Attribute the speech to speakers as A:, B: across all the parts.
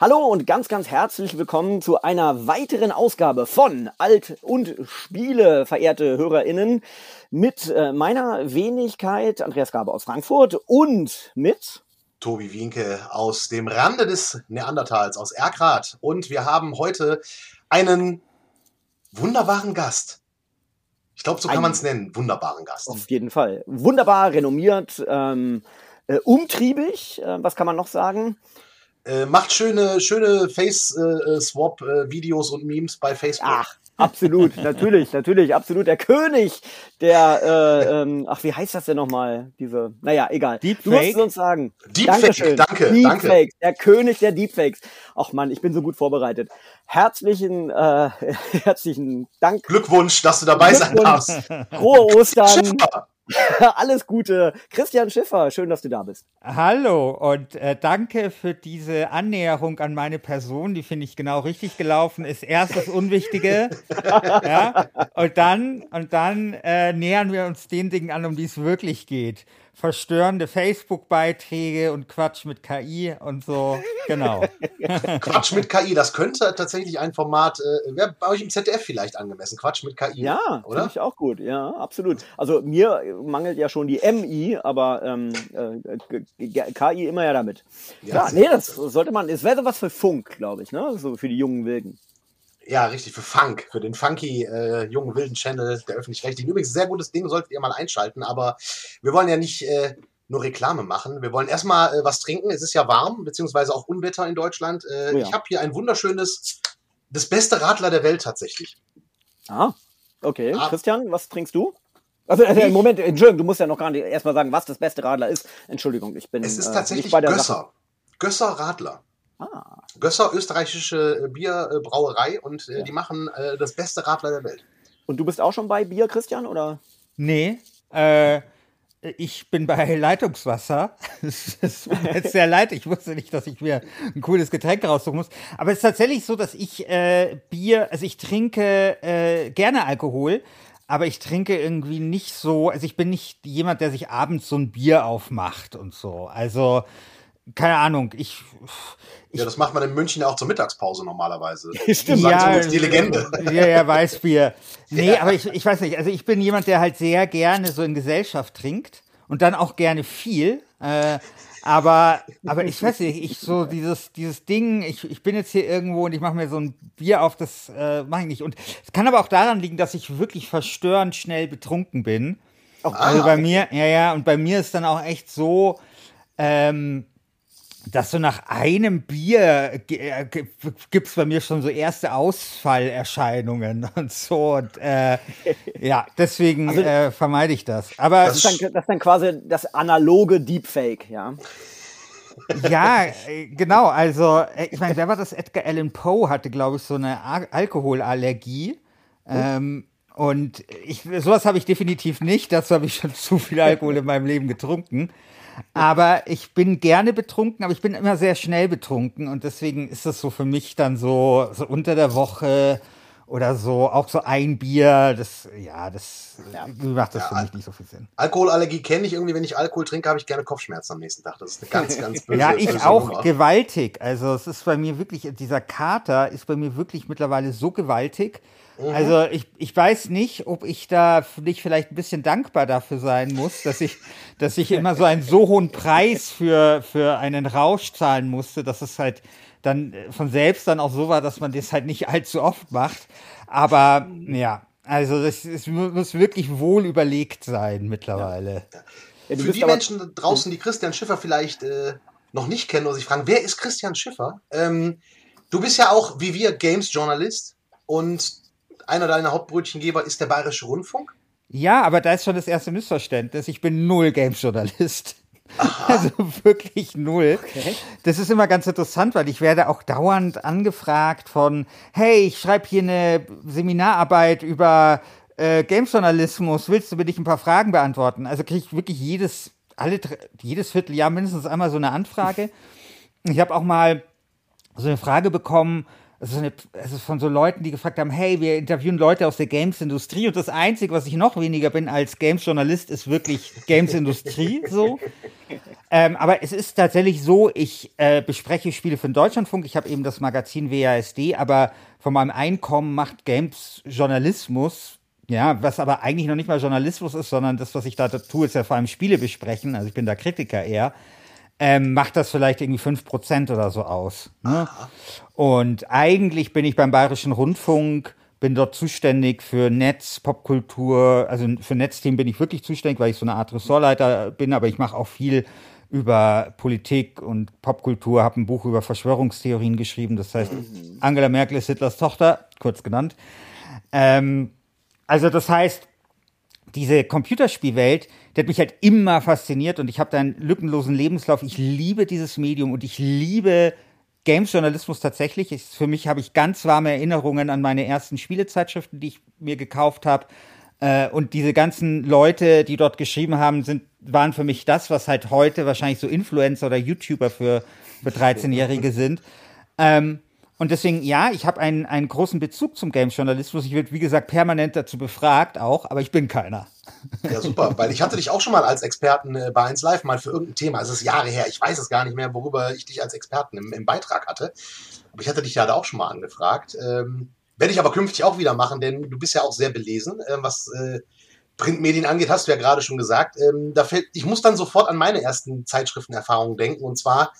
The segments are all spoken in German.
A: Hallo und ganz, ganz herzlich willkommen zu einer weiteren Ausgabe von Alt und Spiele, verehrte HörerInnen, mit äh, meiner Wenigkeit Andreas Gabe aus Frankfurt und mit
B: Tobi Wienke aus dem Rande des Neandertals, aus Erkrath. Und wir haben heute einen wunderbaren Gast. Ich glaube, so kann man es nennen. Wunderbaren Gast.
A: Auf jeden Fall. Wunderbar, renommiert, ähm, äh, umtriebig. Äh, was kann man noch sagen?
B: Äh, macht schöne, schöne Face-Swap-Videos und Memes bei Facebook.
A: Ach, absolut, natürlich, natürlich, absolut. Der König der, äh, ähm, ach, wie heißt das denn nochmal? Diese, naja, egal.
C: Deepfake?
A: Du musst es uns sagen.
B: Deepfake,
A: Dankeschön.
B: danke,
A: Deepfakes,
B: danke.
A: der König der Deepfakes. Ach Mann, ich bin so gut vorbereitet. Herzlichen, äh, herzlichen Dank.
B: Glückwunsch, dass du dabei sein darfst.
A: Frohe Ostern.
B: Schiffer.
A: Alles Gute. Christian Schiffer, schön, dass du da bist.
C: Hallo und äh, danke für diese Annäherung an meine Person. Die finde ich genau richtig gelaufen. Ist erst das Unwichtige, ja, und dann und dann äh, nähern wir uns den Dingen an, um die es wirklich geht. Verstörende Facebook-Beiträge und Quatsch mit KI und so. Genau.
B: Quatsch mit KI, das könnte tatsächlich ein Format, äh, wäre bei euch im ZDF vielleicht angemessen. Quatsch mit KI.
A: Ja, finde
B: oder?
A: ich auch gut. Ja, absolut. Also mir mangelt ja schon die MI, aber ähm, äh, KI immer ja damit.
B: Ja,
A: Ja,
B: sehr
A: nee, das sollte man, es wäre was für Funk, glaube ich, ne? So für die jungen Wilden.
B: Ja, richtig, für Funk, für den funky, äh, jungen, wilden Channel der Öffentlich-Rechtlichen. Übrigens, sehr gutes Ding, solltet ihr mal einschalten, aber wir wollen ja nicht äh, nur Reklame machen. Wir wollen erstmal äh, was trinken. Es ist ja warm, beziehungsweise auch Unwetter in Deutschland. Äh,
A: Oh ja.
B: Ich habe hier ein wunderschönes, das beste Radler der Welt tatsächlich.
A: Ah, okay.
B: Ah.
A: Christian, was trinkst du? Also, äh,
C: Ich-
A: Moment, Entschuldigung, du musst ja noch gar nicht erstmal sagen, was das beste Radler ist. Entschuldigung, ich bin
B: Es ist
A: äh,
B: tatsächlich
A: bei der Sache.
B: Gösser. Gösser Radler.
A: Ah,
B: Gösser, österreichische äh, Bierbrauerei und äh,
A: Ja.
B: die machen äh, das beste Radler der Welt.
A: und du bist auch schon bei Bier, Christian, oder?
C: Nee, äh, ich bin bei Leitungswasser. Es es tut mir jetzt sehr leid. Ich wusste nicht, dass ich mir ein cooles Getränk raussuchen muss. Aber es ist tatsächlich so, dass ich äh, Bier, also ich trinke äh, gerne Alkohol, aber ich trinke irgendwie nicht so, also ich bin nicht jemand, der sich abends so ein Bier aufmacht und so. Also, keine Ahnung, ich. ich
B: Ja, das macht man in München ja auch zur Mittagspause normalerweise.
A: Stimmt.
C: Ja,
B: die Legende.
C: Ja, ja, Weißbier. Nee, aber ich, ich weiß nicht. Also ich bin jemand, der halt sehr gerne so in Gesellschaft trinkt und dann auch gerne viel. Äh, aber, aber ich weiß nicht, ich so dieses, dieses Ding, ich, ich bin jetzt hier irgendwo und ich mache mir so ein Bier auf, das äh, mache ich nicht. Und es kann aber auch daran liegen, dass ich wirklich verstörend schnell betrunken bin. Also bei mir, ja, ja, und bei mir ist dann auch echt so, ähm, dass so nach einem Bier äh, gibt es bei mir schon so erste Ausfallerscheinungen und so. Und äh, ja, deswegen
A: Also-
C: äh, vermeide ich das. Aber
A: Das ist, dann, das ist dann quasi das analoge Deepfake, ja.
C: ja, äh, genau. Also, äh, ich meine, wer war das? Edgar Allan Poe hatte, glaube ich, so eine Al Alkoholallergie. Ähm, und ich, sowas habe ich definitiv nicht. Dazu habe ich schon zu viel Alkohol in meinem Leben getrunken. Aber ich bin gerne betrunken, aber ich bin immer sehr schnell betrunken. Und deswegen ist das so für mich dann so, so unter der Woche oder so, auch so ein Bier. Das, ja, das äh, macht das
B: Ja,
C: für mich nicht so viel Sinn.
B: Alkoholallergie kenne ich irgendwie. Wenn ich Alkohol trinke, habe ich gerne Kopfschmerzen am nächsten Tag. Das ist eine ganz, ganz böse
C: Ja, ich
B: böse
C: auch
B: Nummer.
C: gewaltig. Also es ist bei mir wirklich, dieser Kater ist bei mir wirklich mittlerweile so gewaltig.
B: Mhm.
C: Also ich, ich weiß nicht, ob ich da nicht vielleicht ein bisschen dankbar dafür sein muss, dass ich, dass ich immer so einen so hohen Preis für, für einen Rausch zahlen musste, dass es halt dann äh, von selbst dann auch so war, dass man das halt nicht allzu oft macht. Aber ja, also das, es mu- muss wirklich wohl überlegt sein mittlerweile.
A: ja du
B: Für die
A: aber-
B: Menschen da draußen, die Christian Schiffer vielleicht äh, noch nicht kennen oder sich fragen, wer ist Christian Schiffer? Ähm, du bist ja auch, wie wir, Games-Journalist und einer deiner Hauptbrötchengeber ist der Bayerische Rundfunk.
C: Ja, aber da ist schon das erste Missverständnis. Ich bin null Games-Journalist. Also wirklich null. Das ist immer ganz interessant, weil ich werde auch dauernd angefragt von, hey, ich schreibe hier eine Seminararbeit über äh, Games-Journalismus, willst du mir nicht ein paar Fragen beantworten? Also kriege ich wirklich jedes, alle, jedes Vierteljahr mindestens einmal so eine Anfrage. Ich habe auch mal so eine Frage bekommen, also, eine, also von so Leuten, die gefragt haben, hey, wir interviewen Leute aus der Games-Industrie und das Einzige, was ich noch weniger bin als Games-Journalist, ist wirklich Games-Industrie so. Ähm, aber es ist tatsächlich so, ich äh, bespreche Spiele für den Deutschlandfunk, ich habe eben das Magazin WASD, aber von meinem Einkommen macht Games-Journalismus ja, was aber eigentlich noch nicht mal Journalismus ist, sondern das, was ich da tue, ist ja vor allem Spiele besprechen. Also ich bin da Kritiker eher ähm, macht das vielleicht irgendwie fünf Prozent oder so aus. Ne? Und eigentlich bin ich beim Bayerischen Rundfunk, bin dort zuständig für Netz, Popkultur, also für Netzthemen bin ich wirklich zuständig, weil ich so eine Art Ressortleiter bin, aber ich mache auch viel über Politik und Popkultur, habe ein Buch über Verschwörungstheorien geschrieben, das heißt. Angela Merkel ist Hitlers Tochter, kurz genannt. Ähm, also das heißt, diese Computerspielwelt, der hat mich halt immer fasziniert und ich habe da einen lückenlosen Lebenslauf. Ich liebe dieses Medium und ich liebe Games-Journalismus tatsächlich. Ich, für mich habe ich ganz warme Erinnerungen an meine ersten Spielezeitschriften, die ich mir gekauft habe. Äh, und diese ganzen Leute, die dort geschrieben haben, sind, waren für mich das, was halt heute wahrscheinlich so Influencer oder YouTuber für, für 13-Jährige sind. Ähm, und deswegen, ja, ich habe einen, einen großen Bezug zum Games-Journalismus. Ich werde, wie gesagt, permanent dazu befragt auch, aber ich bin keiner.
B: Ja, super, weil ich hatte dich auch schon mal als Experten äh, bei 1 Live mal für irgendein Thema. Es ist Jahre her, ich weiß es gar nicht mehr, worüber ich dich als Experten im, im Beitrag hatte. Aber ich hatte dich ja da auch schon mal angefragt. Ähm, werde ich aber künftig auch wieder machen, denn du bist ja auch sehr belesen, äh, was äh, Printmedien angeht, hast du ja gerade schon gesagt. Ähm, da fällt, ich muss dann sofort an meine ersten Zeitschriftenerfahrungen denken und zwar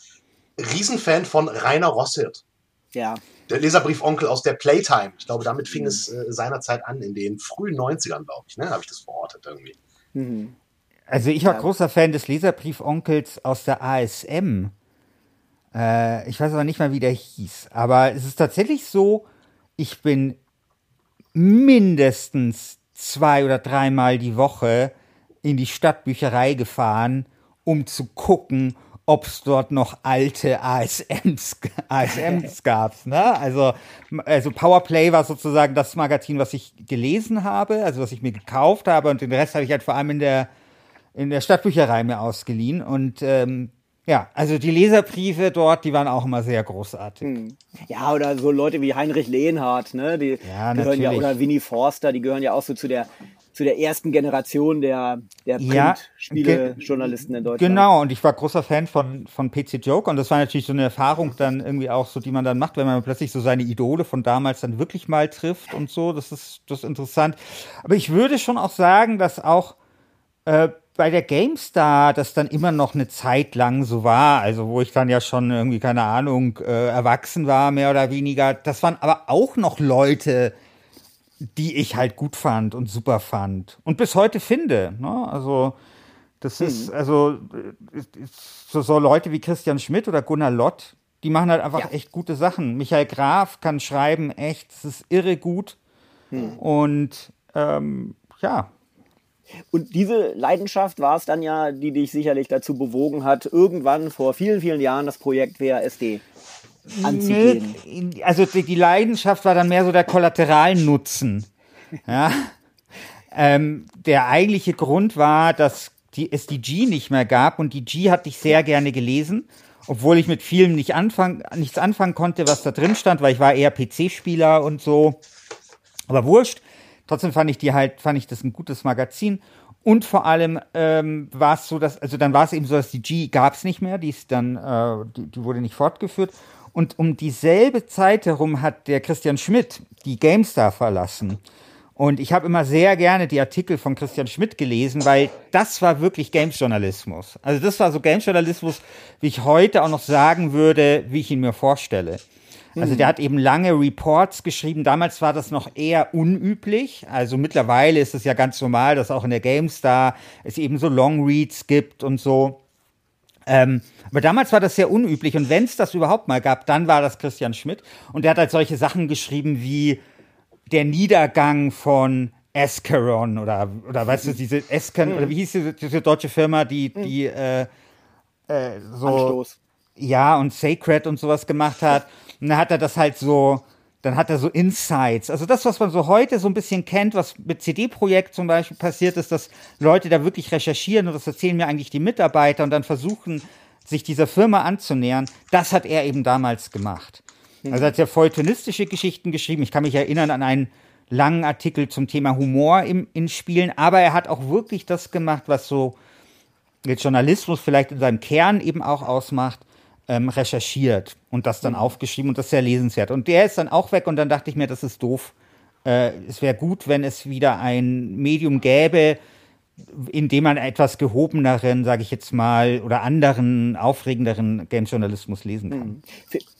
B: Riesenfan von Rainer Rosshirt.
A: Ja.
B: Der Leserbriefonkel aus der Playtime. Ich glaube, damit fing mhm. es äh, seinerzeit an, in den frühen 90ern, glaube ich, ne? Habe ich das verortet irgendwie.
C: Mhm. Also ich war ja. großer Fan des Leserbriefonkels aus der ASM. Äh, ich weiß aber nicht mal, wie der hieß. Aber es ist tatsächlich so, ich bin mindestens zwei oder dreimal die Woche in die Stadtbücherei gefahren, um zu gucken, ob es dort noch alte ASMs, ASMs gab. Ne? Also, also Powerplay war sozusagen das Magazin, was ich gelesen habe, also was ich mir gekauft habe und den Rest habe ich halt vor allem in der, in der Stadtbücherei mir ausgeliehen. Und ähm, ja, also die Leserbriefe dort, die waren auch immer sehr großartig. Hm.
A: Ja, oder so Leute wie Heinrich Lehnhardt, ne? Die ja, gehören natürlich. ja, oder Winnie Forster, die gehören ja auch so zu der zu der ersten Generation der, der Print-Spiele-Journalisten in Deutschland.
C: Genau, und ich war großer Fan von, von PC Joke und das war natürlich so eine Erfahrung dann irgendwie auch so, die man dann macht, wenn man plötzlich so seine Idole von damals dann wirklich mal trifft und so. Das ist, das ist interessant. Aber ich würde schon auch sagen, dass auch äh, bei der GameStar das dann immer noch eine Zeit lang so war, also wo ich dann ja schon irgendwie, keine Ahnung, äh, erwachsen war, mehr oder weniger. Das waren aber auch noch Leute, die ich halt gut fand und super fand und bis heute finde. Ne? Also das hm. ist also so, so, Leute wie Christian Schmidt oder Gunnar Lott, die machen halt einfach ja. echt gute Sachen. Michael Graf kann schreiben, echt, es ist irre gut hm. und ähm, ja.
A: Und diese Leidenschaft war es dann ja, die dich sicherlich dazu bewogen hat, irgendwann vor vielen, vielen Jahren das Projekt WASD anzugehen.
C: Nee, also die Leidenschaft war dann mehr so der Kollateralnutzen. ja. Ähm, der eigentliche Grund war, dass die, es die G nicht mehr gab und die G hatte ich sehr gerne gelesen, obwohl ich mit vielem nicht anfang, nichts anfangen konnte, was da drin stand, weil ich war eher PC-Spieler und so. Aber wurscht. Trotzdem fand ich die halt, fand ich das ein gutes Magazin. Und vor allem ähm, war es so, dass, also dann war es eben so, dass die G gab es nicht mehr, die ist dann, äh, die, die wurde nicht fortgeführt. Und um dieselbe Zeit herum hat der Christian Schmidt die GameStar verlassen. Und ich habe immer sehr gerne die Artikel von Christian Schmidt gelesen, weil das war wirklich Games-Journalismus. Also das war so Games-Journalismus, wie ich heute auch noch sagen würde, wie ich ihn mir vorstelle. Also der hat eben lange Reports geschrieben. Damals war das noch eher unüblich. Also mittlerweile ist es ja ganz normal, dass auch in der GameStar es eben so Longreads gibt und so. Ähm, aber damals war das sehr unüblich. Und wenn es das überhaupt mal gab, dann war das Christian Schmidt. Und der hat halt solche Sachen geschrieben wie der Niedergang von Escaron oder oder weißt du diese Escan oder wie hieß diese, diese deutsche Firma, die die äh, äh, so Anstoß. ja und Sacred und sowas gemacht hat. Und dann hat er das halt so dann hat er so Insights. Also das, was man so heute so ein bisschen kennt, was mit CD-Projekt zum Beispiel passiert ist, dass Leute da wirklich recherchieren und das erzählen mir eigentlich die Mitarbeiter und dann versuchen, sich dieser Firma anzunähern. Das hat er eben damals gemacht. Also hat er feuilletonistische Geschichten geschrieben. Ich kann mich erinnern an einen langen Artikel zum Thema Humor im, in Spielen, aber er hat auch wirklich das gemacht, was so jetzt Journalismus vielleicht in seinem Kern eben auch ausmacht, ähm, recherchiert und das dann aufgeschrieben und das ist sehr lesenswert. Und der ist dann auch weg und dann dachte ich mir, das ist doof. Äh, es wäre gut, wenn es wieder ein Medium gäbe, indem man etwas gehobeneren, sage ich jetzt mal, oder anderen, aufregenderen Games-Journalismus lesen kann. Mhm.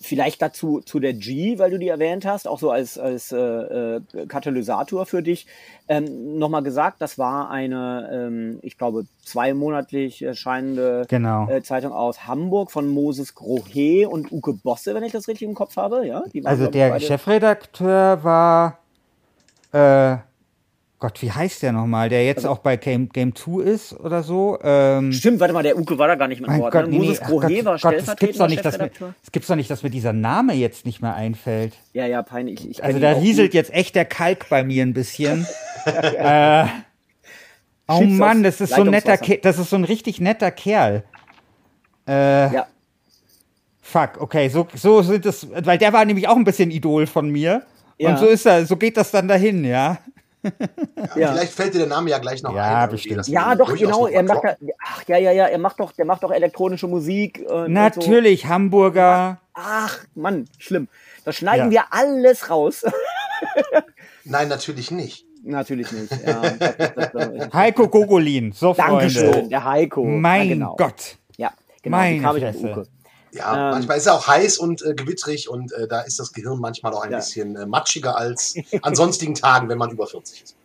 A: Vielleicht dazu zu der G, weil du die erwähnt hast, auch so als, als äh, äh, Katalysator für dich. Ähm, Nochmal gesagt, das war eine, ähm, ich glaube, zweimonatlich erscheinende
C: genau.
A: äh, Zeitung aus Hamburg von Moses Grohe und Uke Bosse, wenn ich das richtig im Kopf habe. Ja?
C: also der Chefredakteur war äh, Gott, wie heißt der nochmal, der jetzt also, auch bei Game, Game 2 ist oder so?
A: Ähm, Stimmt, warte mal, der Uke war da gar nicht mit Bord.
C: Gott, ne? Moses nee, Grohe war Gott, es gibt's doch nicht, dass mir, Es gibt's doch nicht, dass mir dieser Name jetzt nicht mehr einfällt.
A: Ja, ja, peinlich. Ich
C: also da rieselt gut. jetzt echt der Kalk bei mir ein bisschen. äh, oh Mann, das ist so ein netter, Ke das ist so ein richtig netter Kerl. Äh, ja. Fuck, okay, so, so sind es, weil der war nämlich auch ein bisschen Idol von mir. Ja. Und so ist er, so geht das dann dahin, ja.
B: Ja, Vielleicht fällt dir der Name ja gleich noch
C: ja,
B: ein.
C: Bestimmt.
A: Ja, doch, genau. Er macht ja, ach, ja, ja, ja, er macht doch, der macht doch elektronische Musik.
C: Natürlich, so. Hamburger.
A: Ach, Mann, schlimm. Das schneiden ja. wir alles raus.
B: Nein, natürlich nicht.
A: Natürlich nicht. Ja,
C: Heiko Gogolin, so
A: Dankeschön, Freunde. der Heiko.
C: Mein ja, genau. Gott.
A: Ja, genau.
C: Meine Fresse.
B: Ja, ähm, manchmal ist er auch heiß und äh, gewittrig und äh, da ist das Gehirn manchmal auch ein ja. bisschen äh, matschiger als an sonstigen Tagen, wenn man über 40 ist.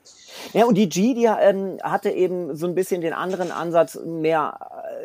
A: Ja, und die G, die ähm, hatte eben so ein bisschen den anderen Ansatz, mehr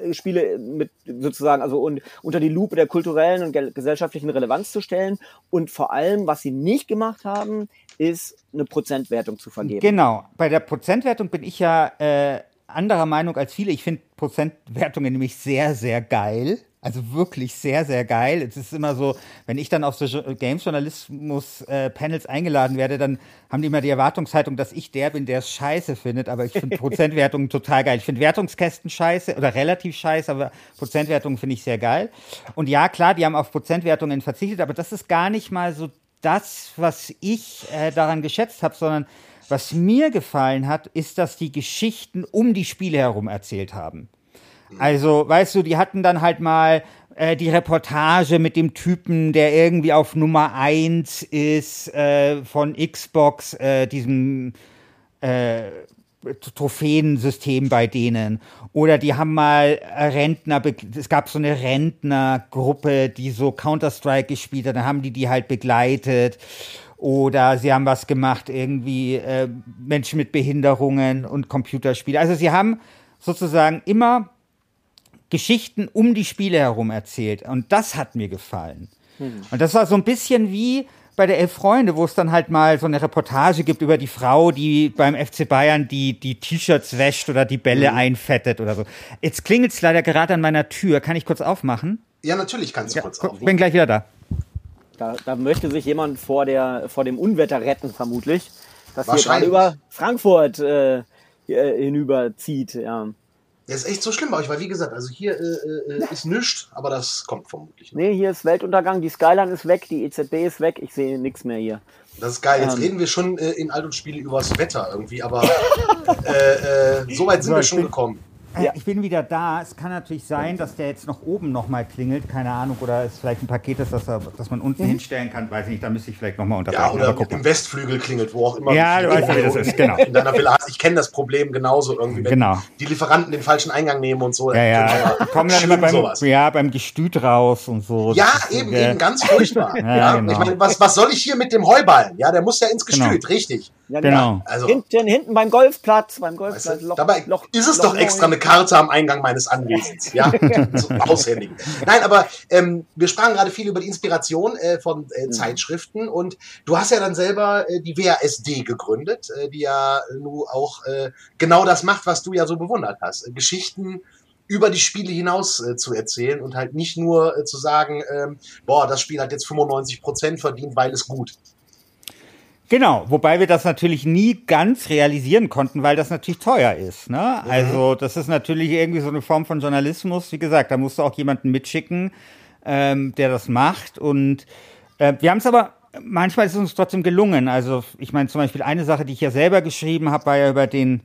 A: äh, Spiele mit sozusagen, also und, unter die Lupe der kulturellen und gesellschaftlichen Relevanz zu stellen. Und vor allem, was sie nicht gemacht haben, ist eine Prozentwertung zu vergeben.
C: Genau. Bei der Prozentwertung bin ich ja äh, anderer Meinung als viele. Ich finde Prozentwertungen nämlich sehr, sehr geil. Also wirklich sehr, sehr geil. Es ist immer so, wenn ich dann auf so Games-Journalismus-Panels äh, eingeladen werde, dann haben die immer die Erwartungshaltung, dass ich der bin, der es scheiße findet. Aber ich finde Prozentwertungen total geil. Ich finde Wertungskästen scheiße oder relativ scheiße, aber Prozentwertungen finde ich sehr geil. Und ja, klar, die haben auf Prozentwertungen verzichtet, aber das ist gar nicht mal so das, was ich äh, daran geschätzt habe, sondern was mir gefallen hat, ist, dass die Geschichten um die Spiele herum erzählt haben. Also, weißt du, die hatten dann halt mal äh, die Reportage mit dem Typen, der irgendwie auf Nummer eins ist äh, von Xbox, äh, diesem äh, Trophäensystem bei denen. Oder die haben mal Rentner, es gab so eine Rentnergruppe, die so Counter-Strike gespielt hat, dann haben die die halt begleitet. Oder sie haben was gemacht, irgendwie äh, Menschen mit Behinderungen und Computerspiele. Also sie haben sozusagen immer Geschichten um die Spiele herum erzählt. Und das hat mir gefallen. Mhm. Und das war so ein bisschen wie bei der Elf Freunde, wo es dann halt mal so eine Reportage gibt über die Frau, die beim FC Bayern die, die T-Shirts wäscht oder die Bälle mhm. einfettet oder so. Jetzt klingelt es leider gerade an meiner Tür. Kann ich kurz aufmachen?
B: Ja, natürlich kannst du ja, kurz aufmachen.
C: Bin gleich wieder da.
A: da. Da möchte sich jemand vor, der, vor dem Unwetter retten, vermutlich. Das hier gerade über Frankfurt äh, hinüberzieht, ja.
B: Das ist echt so schlimm bei euch, weil wie gesagt, also hier äh, äh, ist nichts, aber das kommt vermutlich
A: noch. Nee, hier ist Weltuntergang, die Skyline ist weg, die EZB ist weg, ich sehe nichts mehr hier.
B: Das ist geil. Jetzt ähm. reden wir schon äh, in Alt und Spiele übers Wetter irgendwie, aber äh, äh, so weit sind wir schon gekommen.
C: Ja. Ich bin wieder da. Es kann natürlich sein, dass der jetzt noch oben nochmal klingelt. Keine Ahnung. Oder es vielleicht ein Paket ist, das, das man unten mhm. hinstellen kann. Weiß ich nicht. Da müsste ich vielleicht nochmal unterbrechen.
B: Ja, oder im Westflügel klingelt, wo auch immer.
C: Ja, du weißt, wie das ist. Genau.
B: In deiner Villa hast. Ich kenne das Problem genauso irgendwie. Wenn
C: genau.
B: die Lieferanten den falschen Eingang nehmen und so.
C: Ja, ja. Die kommen dann immer beim, ja, beim Gestüt raus und so.
B: Ja, eben, äh, eben. Ganz furchtbar. ja, ja. Genau. Ich meine, was, was soll ich hier mit dem Heuballen? Ja, der muss ja ins Gestüt. Genau. Richtig.
A: Ja, genau. Also, hinten, hinten beim Golfplatz. Beim Golfplatz. Weißt
B: du, Loch, dabei Loch, ist es Loch doch extra eine Karte am Eingang meines Anwesens, ja, zum Aushändigen. Nein, aber ähm, wir sprachen gerade viel über die Inspiration äh, von äh, mhm. Zeitschriften und du hast ja dann selber äh, die WASD gegründet, äh, die ja nun auch äh, genau das macht, was du ja so bewundert hast. Äh, Geschichten über die Spiele hinaus äh, zu erzählen und halt nicht nur äh, zu sagen, ähm, boah, das Spiel hat jetzt 95 Prozent verdient, weil es gut
C: Genau, wobei wir das natürlich nie ganz realisieren konnten, weil das natürlich teuer ist. Ne? Mhm. Also das ist natürlich irgendwie so eine Form von Journalismus. Wie gesagt, da musst du auch jemanden mitschicken, ähm, der das macht. Und Äh, wir haben es aber, manchmal ist es uns trotzdem gelungen. Also ich meine zum Beispiel eine Sache, die ich ja selber geschrieben habe, war ja über den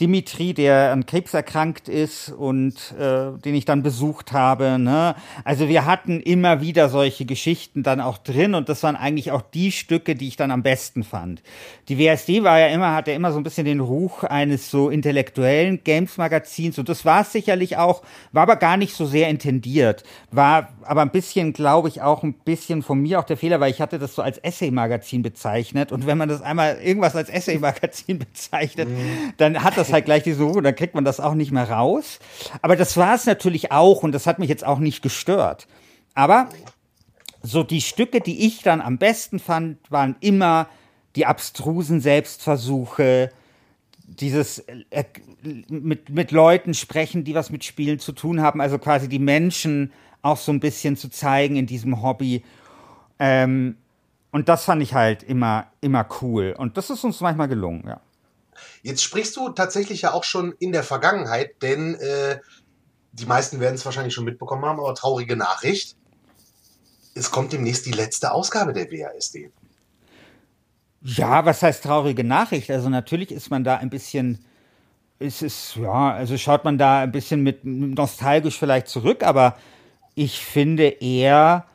C: Dimitri, der an Krebs erkrankt ist und äh, den ich dann besucht habe. Ne? Also wir hatten immer wieder solche Geschichten dann auch drin und das waren eigentlich auch die Stücke, die ich dann am besten fand. Die WSD war ja immer, hat ja immer so ein bisschen den Ruch eines so intellektuellen Games-Magazins und das war es sicherlich auch, war aber gar nicht so sehr intendiert. War aber ein bisschen, glaube ich, auch ein bisschen von mir auch der Fehler, weil ich hatte das so als Essay-Magazin bezeichnet und wenn man das einmal irgendwas als Essay-Magazin bezeichnet, mhm. dann hat das das halt gleich die Suche, dann kriegt man das auch nicht mehr raus. Aber das war es natürlich auch und das hat mich jetzt auch nicht gestört. Aber so die Stücke, die ich dann am besten fand, waren immer die abstrusen Selbstversuche, dieses äh, mit, mit Leuten sprechen, die was mit Spielen zu tun haben, also quasi die Menschen auch so ein bisschen zu zeigen in diesem Hobby. Ähm, und das fand ich halt immer, immer cool. Und das ist uns manchmal gelungen, ja.
B: Jetzt sprichst du tatsächlich ja auch schon in der Vergangenheit, denn äh, die meisten werden es wahrscheinlich schon mitbekommen haben, aber traurige Nachricht. Es kommt demnächst die letzte Ausgabe der WASD.
C: Ja, was heißt traurige Nachricht? Also natürlich ist man da ein bisschen, ist es, ja, also schaut man da ein bisschen mit nostalgisch vielleicht zurück, aber ich finde eher,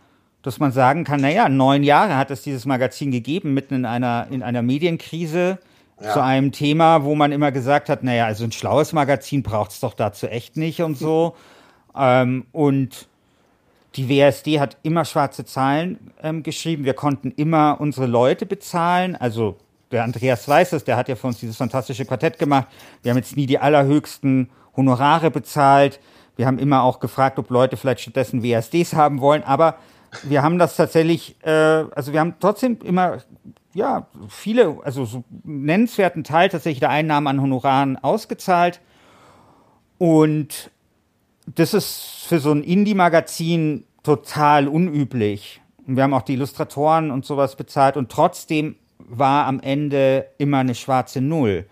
C: dass man sagen kann, naja, neun Jahre hat es dieses Magazin gegeben, mitten in einer, in einer Medienkrise ja. zu einem Thema, wo man immer gesagt hat, naja, also ein schlaues Magazin braucht es doch dazu echt nicht und so. ähm, und die WSD hat immer schwarze Zahlen ähm, geschrieben. Wir konnten immer unsere Leute bezahlen. Also der Andreas weiß es, der hat ja für uns dieses fantastische Quartett gemacht. Wir haben jetzt nie die allerhöchsten Honorare bezahlt. Wir haben immer auch gefragt, ob Leute vielleicht stattdessen WSDs haben wollen. Aber wir haben das tatsächlich, äh, also wir haben trotzdem immer ja, viele, also so nennenswerten Teil tatsächlich der Einnahmen an Honoraren ausgezahlt. Und das ist für so ein Indie-Magazin total unüblich. Und wir haben auch die Illustratoren und sowas bezahlt und trotzdem war am Ende immer eine schwarze Null.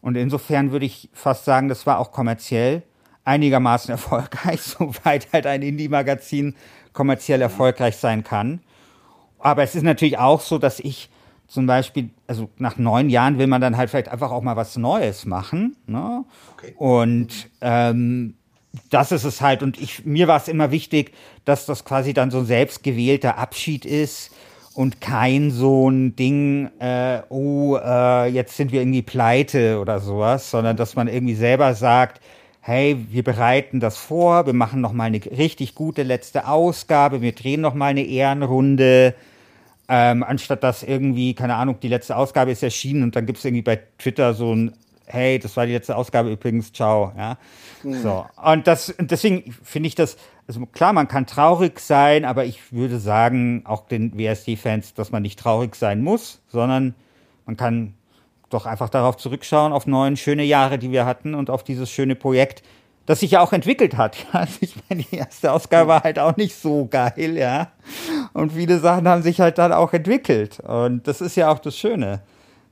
C: Und insofern würde ich fast sagen, das war auch kommerziell einigermaßen erfolgreich, soweit halt ein Indie-Magazin kommerziell erfolgreich sein kann. Aber es ist natürlich auch so, dass ich zum Beispiel, also nach neun Jahren will man dann halt vielleicht einfach auch mal was Neues machen. Ne? Okay. Und ähm, das ist es halt. Und ich, mir war es immer wichtig, dass das quasi dann so ein selbstgewählter Abschied ist und kein so ein Ding, äh, oh, äh, jetzt sind wir irgendwie pleite oder sowas, sondern dass man irgendwie selber sagt, hey, wir bereiten das vor, wir machen noch mal eine richtig gute letzte Ausgabe, wir drehen noch mal eine Ehrenrunde, ähm, anstatt dass irgendwie, keine Ahnung, die letzte Ausgabe ist erschienen und dann gibt es irgendwie bei Twitter so ein, hey, das war die letzte Ausgabe übrigens, ciao, ja. Mhm. So. Und das, deswegen finde ich das, also klar, man kann traurig sein, aber ich würde sagen, auch den WSD-Fans, dass man nicht traurig sein muss, sondern man kann doch einfach darauf zurückschauen, auf neun schöne Jahre, die wir hatten und auf dieses schöne Projekt, das sich ja auch entwickelt hat. Also ich meine, die erste Ausgabe war halt auch nicht so geil, ja. Und viele Sachen haben sich halt dann auch entwickelt. Und das ist ja auch das Schöne,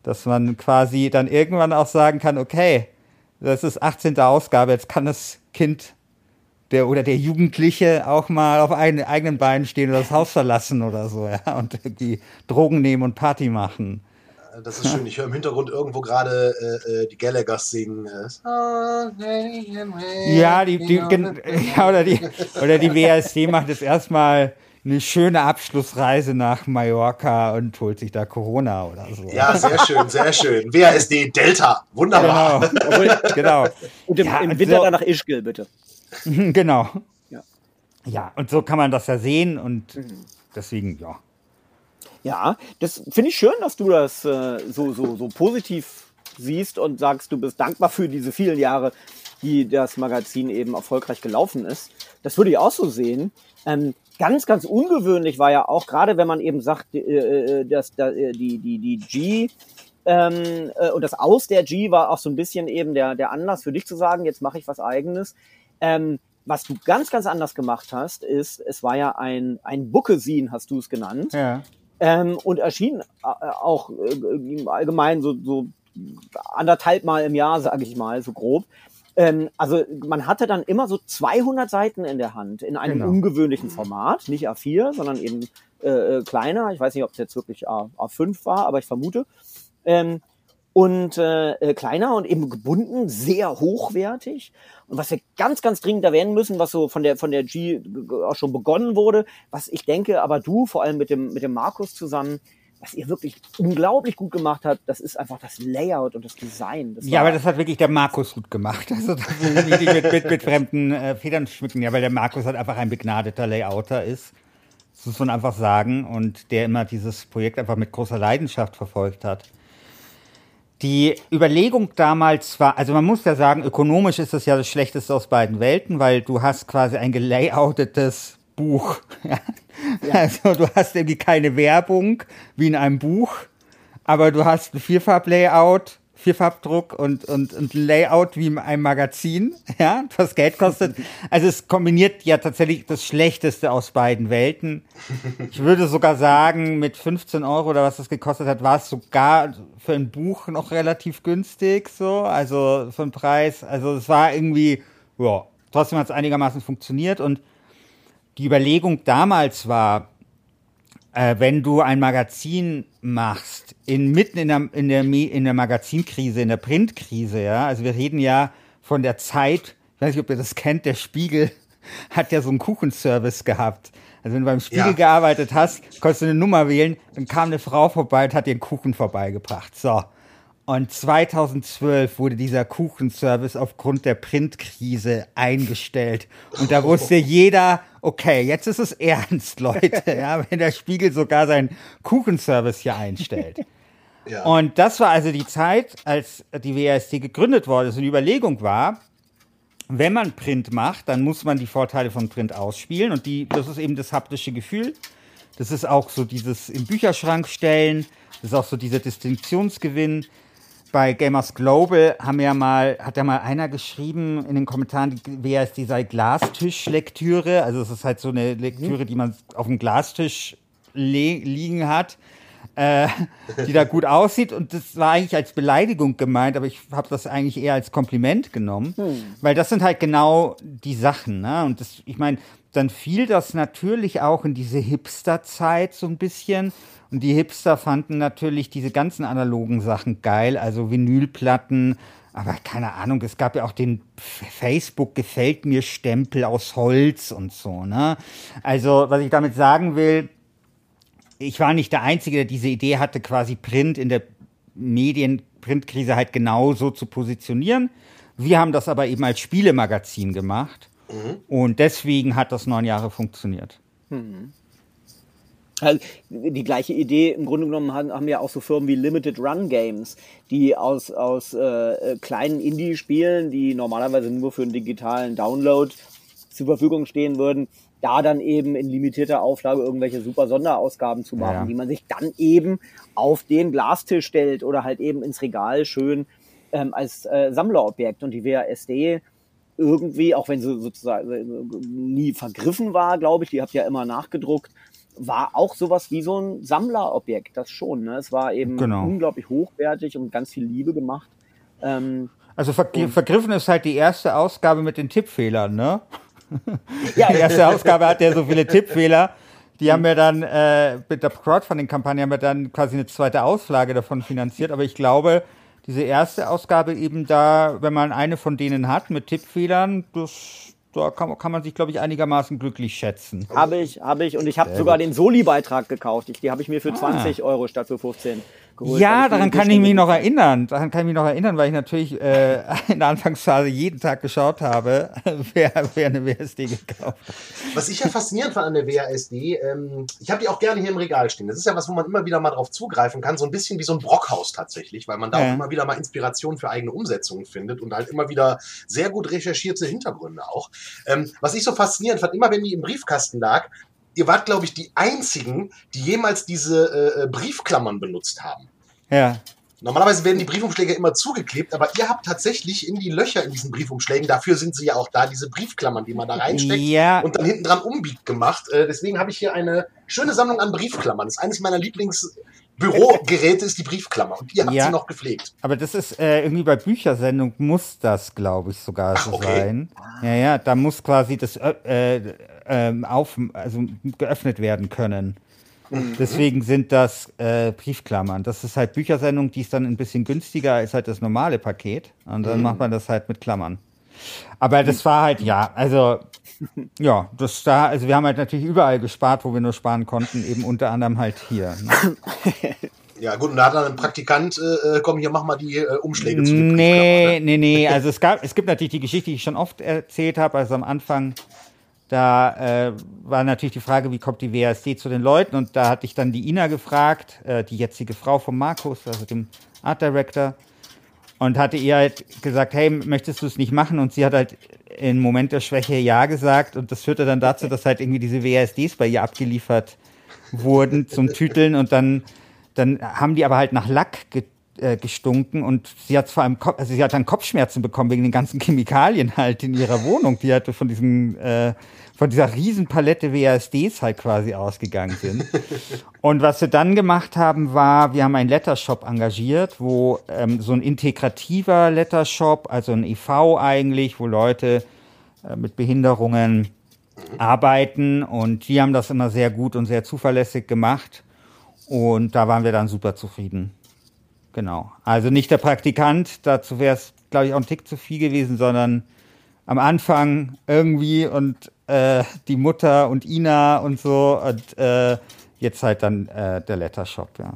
C: dass man quasi dann irgendwann auch sagen kann, okay, das ist 18. Ausgabe, jetzt kann das Kind der oder der Jugendliche auch mal auf eigenen, eigenen Beinen stehen oder das Haus verlassen oder so, ja, und die Drogen nehmen und Party machen.
B: Das ist schön. Ich höre im Hintergrund irgendwo gerade äh, äh die Gallaghers singen.
C: Ja, die, die, ja, oder die, oder die WSD macht jetzt erstmal eine schöne Abschlussreise nach Mallorca und holt sich da Corona oder so.
B: Ja, sehr schön, sehr schön. WASD Delta, wunderbar.
C: Genau. genau.
A: Und im, ja, im Winter so, dann nach Ischgl, bitte.
C: Genau. Ja. ja, und so kann man das ja sehen und mhm. deswegen, ja.
A: Ja, das finde ich schön, dass du das äh, so, so, so positiv siehst und sagst, du bist dankbar für diese vielen Jahre, die das Magazin eben erfolgreich gelaufen ist. Das würde ich auch so sehen. Ähm, ganz, ganz ungewöhnlich war ja auch, gerade wenn man eben sagt, äh, äh dass da, äh, die, die, die G ähm, äh, und das Aus der G war auch so ein bisschen eben der, der Anlass für dich zu sagen, jetzt mache ich was eigenes. Ähm, was du ganz, ganz anders gemacht hast, ist, es war ja ein, ein Bookesin, hast du es genannt. Ja ähm, und erschien äh, auch äh, allgemein so, so anderthalb Mal im Jahr, sage ich mal, so grob. Ähm, also man hatte dann immer so 200 Seiten in der Hand in einem
C: Genau.
A: ungewöhnlichen Format, nicht A4, sondern eben äh, äh, kleiner. Ich weiß nicht, ob es jetzt wirklich A, A5 war, aber ich vermute. Ähm, und äh, äh, kleiner und eben gebunden, sehr hochwertig. Und was wir ganz, ganz dringend erwähnen müssen, was so von der von der G auch schon begonnen wurde, was ich denke, aber du vor allem mit dem mit dem Markus zusammen, was ihr wirklich unglaublich gut gemacht habt, das ist einfach das Layout und das Design. Das
C: Ja, aber das hat wirklich der Markus gut gemacht. Also das nicht mit, mit, mit fremden äh, Federn schmücken, ja, weil der Markus halt einfach ein begnadeter Layouter ist. Das muss man einfach sagen. Und der immer dieses Projekt einfach mit großer Leidenschaft verfolgt hat. Die Überlegung damals war, also man muss ja sagen, ökonomisch ist das ja das Schlechteste aus beiden Welten, weil du hast quasi ein gelayoutetes Buch. Ja? Also du hast irgendwie keine Werbung wie in einem Buch, aber du hast ein Vierfarb-Layout, Vierfarbdruck und, und, und Layout wie in einem Magazin, ja, was Geld kostet. Also es kombiniert ja tatsächlich das Schlechteste aus beiden Welten. Ich würde sogar sagen, mit 15 Euro oder was das gekostet hat, war es sogar für ein Buch noch relativ günstig, so, also für den Preis. Also es war irgendwie, ja, trotzdem hat es einigermaßen funktioniert und die Überlegung damals war, äh, wenn du ein Magazin machst, in, mitten in der, in, der, in der Magazinkrise, in der Printkrise, ja, also wir reden ja von der Zeit, ich weiß nicht, ob ihr das kennt, der Spiegel hat ja so einen Kuchenservice gehabt. Also wenn du beim Spiegel
B: Ja.
C: gearbeitet hast, konntest du eine Nummer wählen, dann kam eine Frau vorbei und hat dir einen Kuchen vorbeigebracht. So. Und 2012 wurde dieser Kuchenservice aufgrund der Printkrise eingestellt. Und da wusste jeder, okay, jetzt ist es ernst, Leute, ja, wenn der Spiegel sogar seinen Kuchenservice hier einstellt.
B: Ja.
C: Und das war also die Zeit, als die WASD gegründet wurde. Und die Überlegung war, wenn man Print macht, dann muss man die Vorteile von Print ausspielen. Und die, das ist eben das haptische Gefühl. Das ist auch so dieses im Bücherschrank stellen. Das ist auch so dieser Distinktionsgewinn. Bei Gamers Global haben ja mal, hat ja mal einer geschrieben in den Kommentaren, die WASD sei Glastischlektüre. Also es ist halt so eine Lektüre, die man auf dem Glastisch liegen hat äh, die da gut aussieht. Und das war eigentlich als Beleidigung gemeint, aber ich habe das eigentlich eher als Kompliment genommen, weil das sind halt genau die Sachen. Ne? Und das, ich meine, dann fiel das natürlich auch in diese Hipster-Zeit so ein bisschen. Und die Hipster fanden natürlich diese ganzen analogen Sachen geil, also Vinylplatten. Aber keine Ahnung, es gab ja auch den Facebook gefällt mir Stempel aus Holz und so, ne? Also, was ich damit sagen will, ich war nicht der Einzige, der diese Idee hatte, quasi Print in der Medien-Printkrise halt genau so zu positionieren. Wir haben das aber eben als Spielemagazin gemacht. Und deswegen hat das neun Jahre funktioniert.
A: Also, die gleiche Idee im Grunde genommen haben, haben ja auch so Firmen wie Limited Run Games, die aus, aus äh, äh, kleinen Indie-Spielen, die normalerweise nur für einen digitalen Download zur Verfügung stehen würden, da dann eben in limitierter Auflage irgendwelche super Sonderausgaben zu machen,
C: Ja.
A: die man sich dann eben auf den Glastisch stellt oder halt eben ins Regal schön ähm, als äh, Sammlerobjekt. Und die WASD irgendwie, auch wenn sie sozusagen äh, nie vergriffen war, glaube ich, die habt ja immer nachgedruckt, war auch sowas wie so ein Sammlerobjekt, das schon. Ne? Es war eben
C: Genau.
A: unglaublich hochwertig und ganz viel Liebe gemacht. Ähm,
C: Also ver vergriffen ist halt die erste Ausgabe mit den Tippfehlern, ne?
A: ja,
C: Die erste Ausgabe hat ja so viele Tippfehler. Die haben wir dann äh, mit der Crowdfunding-Kampagne haben wir dann quasi eine zweite Auslage davon finanziert. Aber ich glaube, diese erste Ausgabe eben da, wenn man eine von denen hat mit Tippfehlern, das, da kann, kann man sich, glaube ich, einigermaßen glücklich schätzen.
A: habe ich, habe ich. Und ich habe sogar den Soli-Beitrag gekauft. Ich, die habe ich mir für 20 Euro statt für 15 geholt.
C: Ja, daran kann ich mich noch erinnern. Daran kann ich mich noch erinnern, weil ich natürlich äh, in der Anfangsphase jeden Tag geschaut habe, wer, wer eine WSD gekauft hat.
B: Was ich ja faszinierend fand an der WASD, ähm, ich habe die auch gerne hier im Regal stehen. Das ist ja was, wo man immer wieder mal drauf zugreifen kann, so ein bisschen wie so ein Brockhaus tatsächlich, weil man da
C: Ja.
B: auch immer wieder mal Inspiration für eigene Umsetzungen findet und halt immer wieder sehr gut recherchierte Hintergründe auch. Ähm, was ich so faszinierend fand, immer wenn die im Briefkasten lag, ihr wart, glaube ich, die einzigen, die jemals diese äh, äh, Briefklammern benutzt haben.
C: Ja.
B: Normalerweise werden die Briefumschläge immer zugeklebt, aber ihr habt tatsächlich in die Löcher in diesen Briefumschlägen, dafür sind sie ja auch da, diese Briefklammern, die man da reinsteckt
C: Ja.
B: und dann hinten dran umbiegt gemacht. Äh, deswegen habe ich hier eine schöne Sammlung an Briefklammern. Das ist eines meiner Lieblings Bürogeräte ist die Briefklammer und ihr habt
C: Ja.
B: sie noch gepflegt.
C: Aber das ist äh, irgendwie bei Büchersendung muss das, glaube ich, sogar
B: Ach,
C: so
B: okay.
C: sein. Ja, ja, da muss quasi das äh, äh, ähm, auf, also geöffnet werden können.
B: Mhm.
C: Deswegen sind das äh, Briefklammern. Das ist halt Büchersendung, die ist dann ein bisschen günstiger als halt das normale Paket. Und
B: Mhm.
C: dann macht man das halt mit Klammern. Aber das war halt, ja, also, ja, das da, also wir haben halt natürlich überall gespart, wo wir nur sparen konnten, eben unter anderem halt hier. Ne?
B: Ja, gut, und da hat dann ein Praktikant, äh, komm, hier, mach mal die äh, Umschläge zu den
C: Nee,
B: ne?
C: nee, nee. Also es gab, es gibt natürlich die Geschichte, die ich schon oft erzählt habe. Also am Anfang, da äh, war natürlich die Frage, wie kommt die WASD zu den Leuten? Und da hatte ich dann die Ina gefragt, äh, die jetzige Frau von Markus, also dem Art Director, und hatte ihr halt gesagt, hey, möchtest du es nicht machen? Und sie hat halt im Moment der Schwäche ja gesagt. Und das führte dann dazu, dass halt irgendwie diese WASDs bei ihr abgeliefert wurden zum Tüteln und dann, dann haben die aber halt nach Lack ge äh, gestunken und sie hat vor allem Kopf, also sie hat dann Kopfschmerzen bekommen wegen den ganzen Chemikalien halt in ihrer Wohnung, die halt von diesem äh, von dieser Riesenpalette WASDs halt quasi ausgegangen sind. Und was wir dann gemacht haben, war, wir haben einen Lettershop engagiert, wo ähm, so ein integrativer Lettershop, also ein EV eigentlich, wo Leute äh, mit Behinderungen arbeiten und die haben das immer sehr gut und sehr zuverlässig gemacht und da waren wir dann super zufrieden. Genau. Also nicht der Praktikant, dazu wäre es, glaube ich, auch ein Tick zu viel gewesen, sondern am Anfang irgendwie und äh, die Mutter und Ina und so und äh, jetzt halt dann äh, der Lettershop, ja.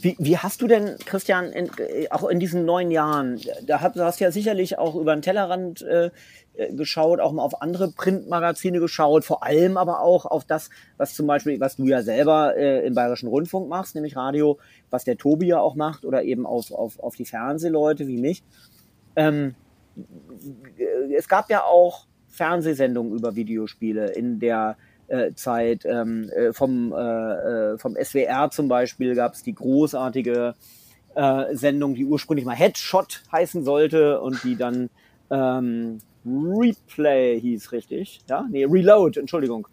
A: Wie, wie hast du denn, Christian, in, äh, auch in diesen neun Jahren, da hast, du ja sicherlich auch über den Tellerrand äh, geschaut, auch mal auf andere Printmagazine geschaut, vor allem aber auch auf das, was zum Beispiel, was du ja selber äh, im Bayerischen Rundfunk machst, nämlich Radio, was der Tobi ja auch macht, oder eben auf, auf, auf die Fernsehleute wie mich. Ähm, äh, es gab ja auch Fernsehsendungen über Videospiele in der äh, Zeit. Ähm, äh, vom, äh, äh, SWR zum Beispiel gab es die großartige äh, Sendung, die ursprünglich mal Headshot heißen sollte und die dann ähm, Replay hieß, richtig? Ja? Nee, Reload, Entschuldigung.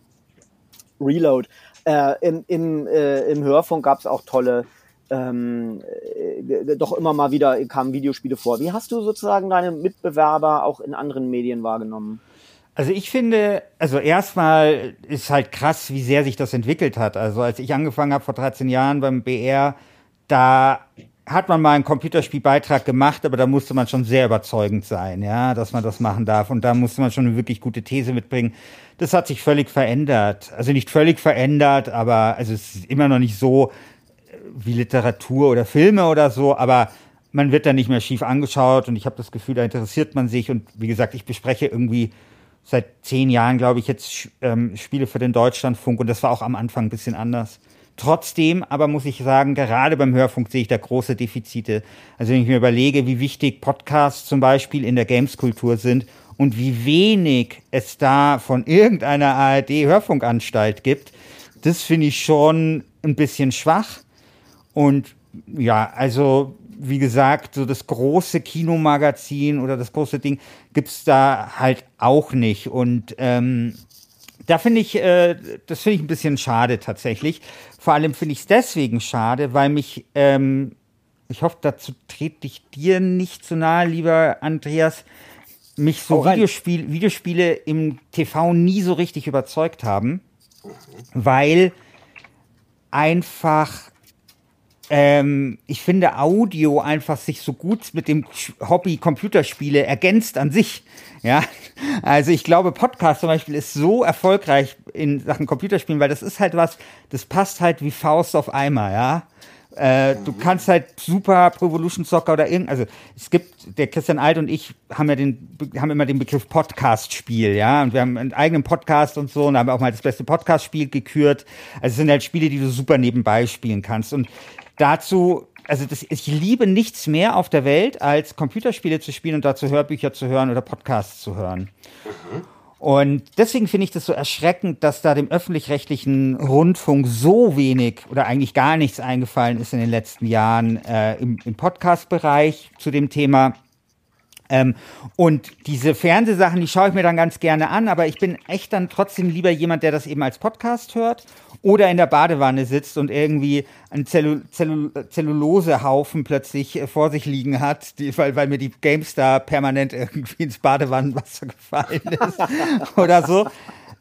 A: Reload. Äh, im, im, äh, Im Hörfunk gab es auch tolle, ähm, äh, doch immer mal wieder kamen Videospiele vor. Wie hast du sozusagen deine Mitbewerber auch in anderen Medien wahrgenommen?
C: Also ich finde, also erstmal ist halt krass, wie sehr sich das entwickelt hat. Also als ich angefangen habe vor 13 Jahren beim BR, da hat man mal einen Computerspielbeitrag gemacht, aber da musste man schon sehr überzeugend sein, ja, dass man das machen darf. Und da musste man schon eine wirklich gute These mitbringen. Das hat sich völlig verändert. Also nicht völlig verändert, aber also es ist immer noch nicht so äh, wie Literatur oder Filme oder so, aber man wird da nicht mehr schief angeschaut und ich habe das Gefühl, da interessiert man sich. Und wie gesagt, ich bespreche irgendwie seit zehn Jahren, glaube ich, jetzt ähm, Spiele für den Deutschlandfunk und das war auch am Anfang ein bisschen anders. Trotzdem aber muss ich sagen, gerade beim Hörfunk sehe ich da große Defizite. Also wenn ich mir überlege, wie wichtig Podcasts zum Beispiel in der Gameskultur sind und wie wenig es da von irgendeiner ARD-Hörfunkanstalt gibt, das finde ich schon ein bisschen schwach. Und ja, also wie gesagt, so das große Kinomagazin oder das große Ding gibt's da halt auch nicht. Und ähm, da finde ich, äh, das finde ich ein bisschen schade tatsächlich. Vor allem finde ich es deswegen schade, weil mich, ähm, ich hoffe, dazu trete ich dir nicht zu nahe, lieber Andreas, mich so
A: rein.
C: Videospiel, Videospiele im TV nie so richtig überzeugt haben, weil einfach ähm, ich finde Audio einfach sich so gut mit dem Hobby Computerspiele ergänzt an sich. Ja, also ich glaube, Podcast zum Beispiel ist so erfolgreich in Sachen Computerspielen, weil das ist halt was, das passt halt wie Faust auf Eimer, ja. Äh, du kannst halt super Pro Evolution Soccer oder irgend, also es gibt, der Christian Alt und ich haben ja den, haben immer den Begriff Podcast-Spiel, ja, und wir haben einen eigenen Podcast und so und haben auch mal das beste Podcast-Spiel gekürt. Also es sind halt Spiele, die du super nebenbei spielen kannst und dazu, also das, ich liebe nichts mehr auf der Welt, als Computerspiele zu spielen und dazu Hörbücher zu hören oder Podcasts zu hören. Und deswegen finde ich das so erschreckend, dass da dem öffentlich-rechtlichen Rundfunk so wenig oder eigentlich gar nichts eingefallen ist in den letzten Jahren äh, im, im Podcast-Bereich zu dem Thema. Ähm, und diese Fernsehsachen, die schaue ich mir dann ganz gerne an, aber ich bin echt dann trotzdem lieber jemand, der das eben als Podcast hört oder in der Badewanne sitzt und irgendwie einen Zellu Zellu Zellulosehaufen plötzlich äh, vor sich liegen hat, die, weil, weil mir die GameStar permanent irgendwie ins Badewannenwasser gefallen ist oder so.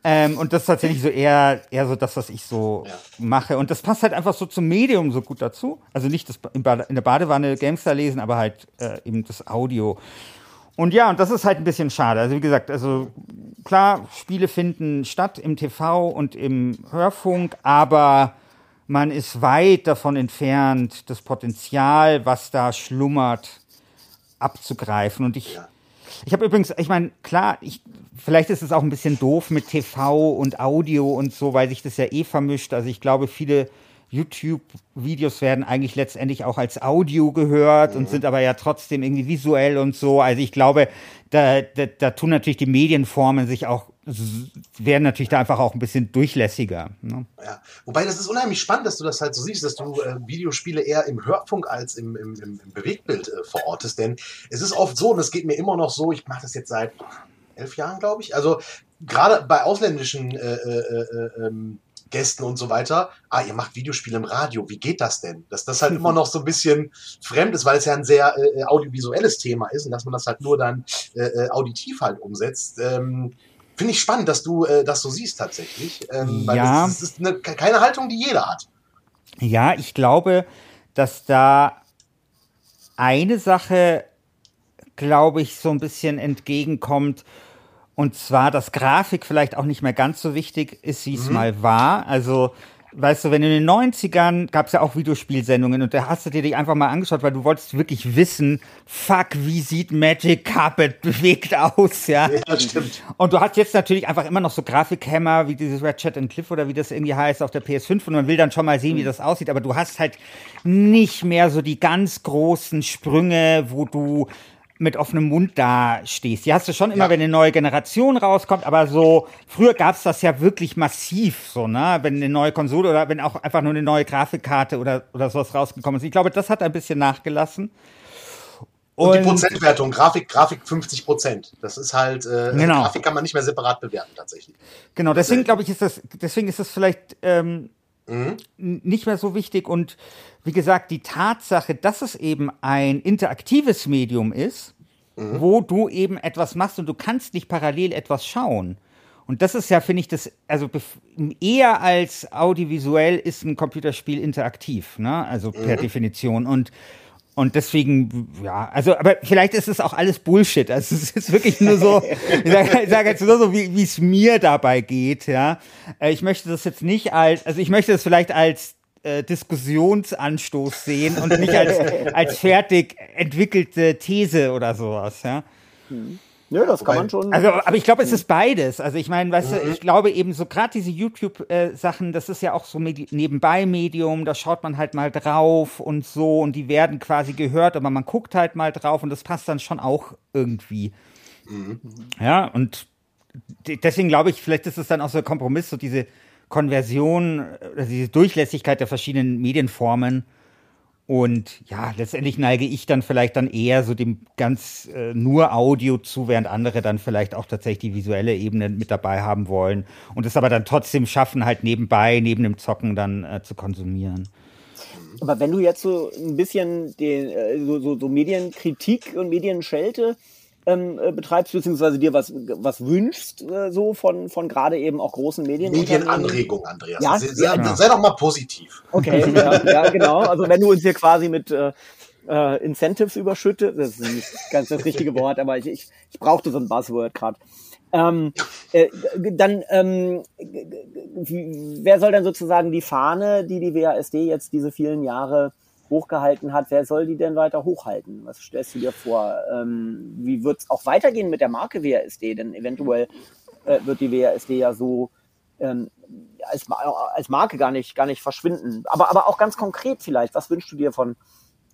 C: Ähm, und das ist tatsächlich so eher, eher so das, was ich so ja. mache. Und das passt halt einfach so zum Medium so gut dazu. Also nicht das in, der Badewanne Gamestar lesen, aber halt äh, eben das Audio. Und ja, und das ist halt ein bisschen schade. Also wie gesagt, also klar, Spiele finden statt im TV und im Hörfunk, aber man ist weit davon entfernt, das Potenzial, was da schlummert, abzugreifen. Und ich, ich habe übrigens, ich meine, klar, ich, vielleicht ist es auch ein bisschen doof mit TV und Audio und so, weil sich das ja eh vermischt. Also ich glaube, viele YouTube-Videos werden eigentlich letztendlich auch als Audio gehört mhm. und sind aber ja trotzdem irgendwie visuell und so. Also ich glaube, da, da, da tun natürlich die Medienformen sich auch, werden natürlich da einfach auch ein bisschen durchlässiger. Ne?
B: Ja, wobei das ist unheimlich spannend, dass du das halt so siehst, dass du äh, Videospiele eher im Hörfunk als im, im, im, im Bewegtbild äh, verortest. Denn es ist oft so, und es geht mir immer noch so, ich mache das jetzt seit elf Jahren, glaube ich. Also gerade bei ausländischen äh, äh, äh, ähm, Gästen und so weiter. Ah, ihr macht Videospiele im Radio. Wie geht das denn? Dass das halt immer noch so ein bisschen fremd ist, weil es ja ein sehr äh, audiovisuelles Thema ist und dass man das halt nur dann äh, äh auditiv halt umsetzt. Ähm, Finde ich spannend, dass du äh, das so siehst tatsächlich. Ähm, weil ja. das, das ist eine, keine Haltung, die jeder hat.
C: Ja, ich glaube, dass da eine Sache glaube ich, so ein bisschen entgegenkommt. Und zwar, dass Grafik vielleicht auch nicht mehr ganz so wichtig ist, wie es mhm. mal war. Also, weißt du, wenn in den 90ern gab es ja auch Videospielsendungen und da hast du dir die einfach mal angeschaut, weil du wolltest wirklich wissen, fuck, wie sieht Magic Carpet bewegt aus, ja? Ja, stimmt. Und du hast jetzt natürlich einfach immer noch so Grafikhämmer, wie dieses Red Chat and Cliff oder wie das irgendwie heißt auf der PS5 und man will dann schon mal sehen, wie mhm. das aussieht, aber du hast halt nicht mehr so die ganz großen Sprünge, wo du mit offenem Mund da stehst. Die hast du schon immer, ja. wenn eine neue Generation rauskommt, aber so, früher gab's das ja wirklich massiv, so, ne? Wenn eine neue Konsole oder wenn auch einfach nur eine neue Grafikkarte oder, oder sowas rausgekommen ist. Ich glaube, das hat ein bisschen nachgelassen.
B: Und, und die Prozentwertung, Grafik, Grafik 50 Prozent. Das ist halt, äh, genau. Grafik kann man nicht mehr separat bewerten, tatsächlich.
C: Genau, deswegen glaube ich, ist das, deswegen ist das vielleicht ähm, mhm. nicht mehr so wichtig und wie gesagt, die Tatsache, dass es eben ein interaktives Medium ist, mhm. wo du eben etwas machst und du kannst nicht parallel etwas schauen. Und das ist ja, finde ich, das, also eher als audiovisuell ist ein Computerspiel interaktiv, ne? Also per mhm. Definition. Und und deswegen, ja, also, aber vielleicht ist es auch alles Bullshit. Also es ist wirklich nur so, ich sage sag jetzt nur so, wie es mir dabei geht, ja. Äh, ich möchte das jetzt nicht als, also ich möchte das vielleicht als äh, Diskussionsanstoß sehen und nicht als, als fertig entwickelte These oder sowas, ja.
A: Hm. Nö, das kann man schon.
C: Also, aber ich glaube, es ist beides. Also ich meine, weißt mhm. du, ich glaube eben so gerade diese YouTube-Sachen, das ist ja auch so Medi nebenbei Medium, da schaut man halt mal drauf und so und die werden quasi gehört, aber man guckt halt mal drauf und das passt dann schon auch irgendwie. Mhm. Ja, und deswegen glaube ich, vielleicht ist es dann auch so ein Kompromiss, so diese Konversion, also diese Durchlässigkeit der verschiedenen Medienformen. Und ja, letztendlich neige ich dann vielleicht dann eher so dem ganz äh, nur Audio zu, während andere dann vielleicht auch tatsächlich die visuelle Ebene mit dabei haben wollen und es aber dann trotzdem schaffen, halt nebenbei, neben dem Zocken dann äh, zu konsumieren.
A: Aber wenn du jetzt so ein bisschen den, äh, so, so, so Medienkritik und Medienschelte ähm, äh, betreibst, beziehungsweise dir was, was wünschst, äh, so von, von gerade eben auch großen Medien.
B: Medienanregung, Andreas. Ja, sei, ja, sei, sei doch mal positiv.
A: Okay, ja, ja, genau. Also wenn du uns hier quasi mit äh, äh, Incentives überschüttest, das ist nicht ganz das richtige Wort, aber ich, ich, ich brauchte so ein Buzzword gerade. Ähm, äh, dann, ähm, wer soll denn sozusagen die Fahne, die die WASD jetzt diese vielen Jahre hochgehalten hat, wer soll die denn weiter hochhalten? Was stellst du dir vor? Ähm, wie wird es auch weitergehen mit der Marke WASD? Denn eventuell äh, wird die WASD ja so ähm, als, als Marke gar nicht, gar nicht verschwinden. Aber, aber auch ganz konkret vielleicht, was wünschst du dir von,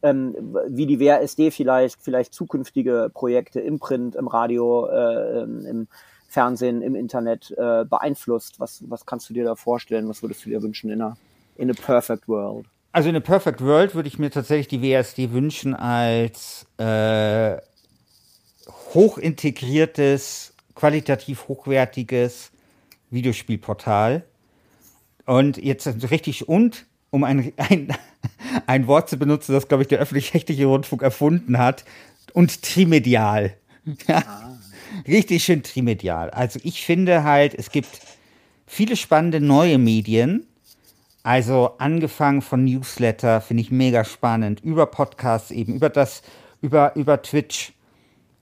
A: ähm, wie die WASD vielleicht, vielleicht zukünftige Projekte im Print, im Radio, äh, im Fernsehen, im Internet äh, beeinflusst? Was, was kannst du dir da vorstellen? Was würdest du dir wünschen in einer in a perfect world?
C: Also in a Perfect World würde ich mir tatsächlich die WSD wünschen als äh, hochintegriertes, qualitativ hochwertiges Videospielportal. Und jetzt richtig und, um ein, ein, ein Wort zu benutzen, das, glaube ich, der öffentlich-rechtliche Rundfunk erfunden hat, und trimedial. Ja. Richtig schön trimedial. Also ich finde halt, es gibt viele spannende neue Medien. Also angefangen von Newsletter, finde ich mega spannend, über Podcasts eben, über das, über, über Twitch,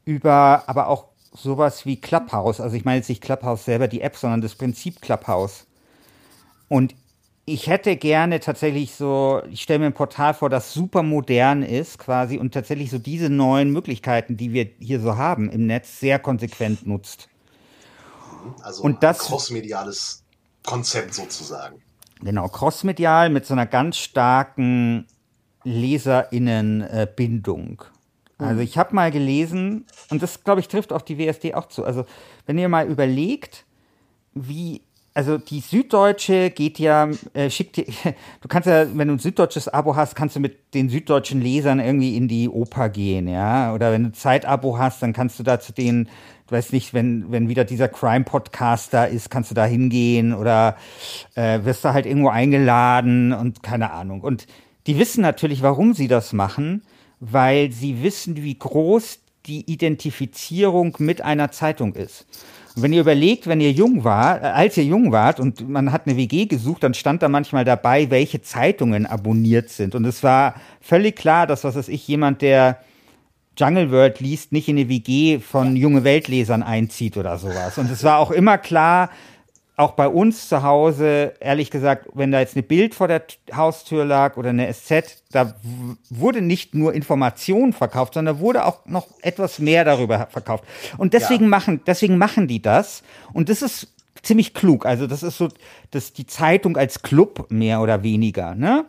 C: über aber auch sowas wie Clubhouse. Also ich meine jetzt nicht Clubhouse selber die App, sondern das Prinzip Clubhouse. Und ich hätte gerne tatsächlich so, ich stelle mir ein Portal vor, das super modern ist quasi und tatsächlich so diese neuen Möglichkeiten, die wir hier so haben im Netz, sehr konsequent nutzt.
B: Also und das, ein crossmediales Konzept sozusagen.
C: Genau, crossmedial mit so einer ganz starken Leserinnenbindung. Also mhm. ich habe mal gelesen, und das, glaube ich, trifft auf die WSD auch zu. Also wenn ihr mal überlegt, wie also die Süddeutsche geht ja, äh, schickt dir, du kannst ja, wenn du ein süddeutsches Abo hast, kannst du mit den süddeutschen Lesern irgendwie in die Oper gehen, ja. Oder wenn du ein Zeitabo hast, dann kannst du da zu denen, du weißt nicht, wenn, wenn wieder dieser Crime-Podcast da ist, kannst du da hingehen oder äh, wirst da halt irgendwo eingeladen und keine Ahnung. Und die wissen natürlich, warum sie das machen, weil sie wissen, wie groß die Identifizierung mit einer Zeitung ist. Und wenn ihr überlegt, wenn ihr jung war, äh, als ihr jung wart und man hat eine WG gesucht, dann stand da manchmal dabei, welche Zeitungen abonniert sind. Und es war völlig klar, dass, was weiß ich, jemand, der Jungle World liest, nicht in eine WG von junge Weltlesern einzieht oder sowas. Und es war auch immer klar, auch bei uns zu Hause, ehrlich gesagt, wenn da jetzt eine Bild vor der Haustür lag oder eine SZ, da wurde nicht nur Information verkauft, sondern wurde auch noch etwas mehr darüber verkauft. Und deswegen ja. machen, deswegen machen die das. Und das ist ziemlich klug. Also das ist so, das die Zeitung als Club mehr oder weniger, ne?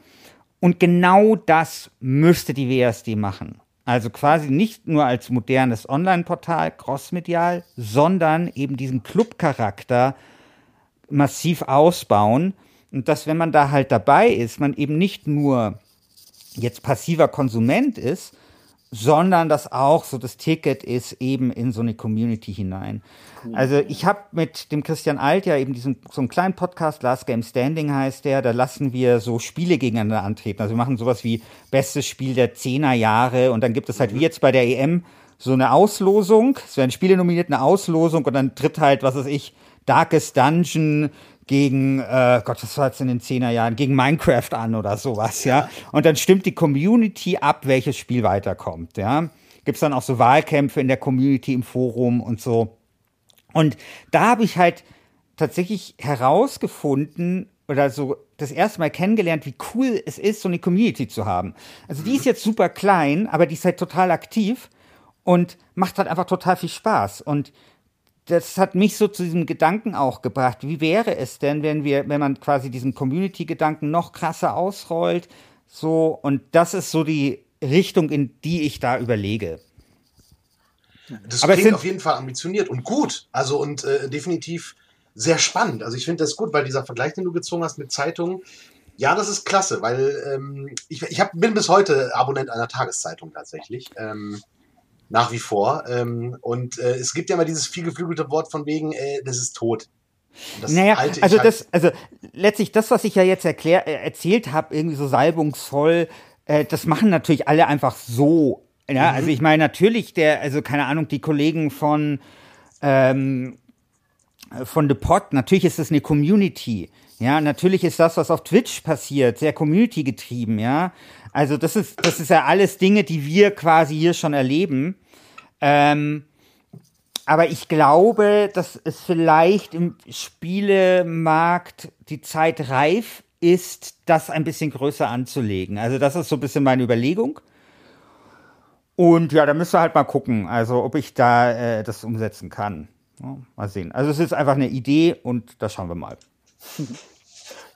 C: Und genau das müsste die WSD machen. Also quasi nicht nur als modernes Online-Portal, crossmedial, sondern eben diesen Club-Charakter massiv ausbauen. Und dass, wenn man da halt dabei ist, man eben nicht nur jetzt passiver Konsument ist, sondern dass auch so das Ticket ist eben in so eine Community hinein. Also ich habe mit dem Christian Alt ja eben diesen so einen kleinen Podcast, Last Game Standing heißt der, da lassen wir so Spiele gegeneinander antreten. Also wir machen sowas wie bestes Spiel der Zehner Jahre und dann gibt es halt wie jetzt bei der EM so eine Auslosung, es werden Spiele nominiert, eine Auslosung und dann tritt halt, was weiß ich, Darkest Dungeon gegen, äh, Gott, was war jetzt in den Zehnerjahren, gegen Minecraft an oder sowas, ja. Und dann stimmt die Community ab, welches Spiel weiterkommt, ja. Gibt's dann auch so Wahlkämpfe in der Community im Forum und so. Und da habe ich halt tatsächlich herausgefunden oder so das erste Mal kennengelernt, wie cool es ist, so eine Community zu haben. Also die ist jetzt super klein, aber die ist halt total aktiv und macht halt einfach total viel Spaß. Und das hat mich so zu diesem Gedanken auch gebracht. Wie wäre es denn, wenn wir, wenn man quasi diesen Community-Gedanken noch krasser ausrollt? So, und das ist so die Richtung, in die ich da überlege.
B: Das Aber klingt auf jeden Fall ambitioniert und gut. Also und äh, definitiv sehr spannend. Also ich finde das gut, weil dieser Vergleich, den du gezogen hast mit Zeitungen, ja, das ist klasse, weil ähm, ich, ich hab, bin bis heute Abonnent einer Tageszeitung tatsächlich. Ähm, nach wie vor. Ähm, und äh, es gibt ja immer dieses vielgeflügelte Wort von wegen, äh, das ist tot.
C: Das naja, also halt das, also letztlich das, was ich ja jetzt erklär, äh, erzählt habe, irgendwie so salbungsvoll, äh, das machen natürlich alle einfach so. Ja, mhm. also ich meine natürlich der, also keine Ahnung, die Kollegen von ähm, von The Pod, natürlich ist das eine Community. Ja, natürlich ist das, was auf Twitch passiert, sehr Community getrieben, ja. Also das ist, das ist ja alles Dinge, die wir quasi hier schon erleben. Ähm, aber ich glaube, dass es vielleicht im Spielemarkt die Zeit reif ist, das ein bisschen größer anzulegen. Also das ist so ein bisschen meine Überlegung. Und ja, da müsst ihr halt mal gucken, also ob ich da äh, das umsetzen kann. Ja, mal sehen. Also es ist einfach eine Idee und da schauen wir mal.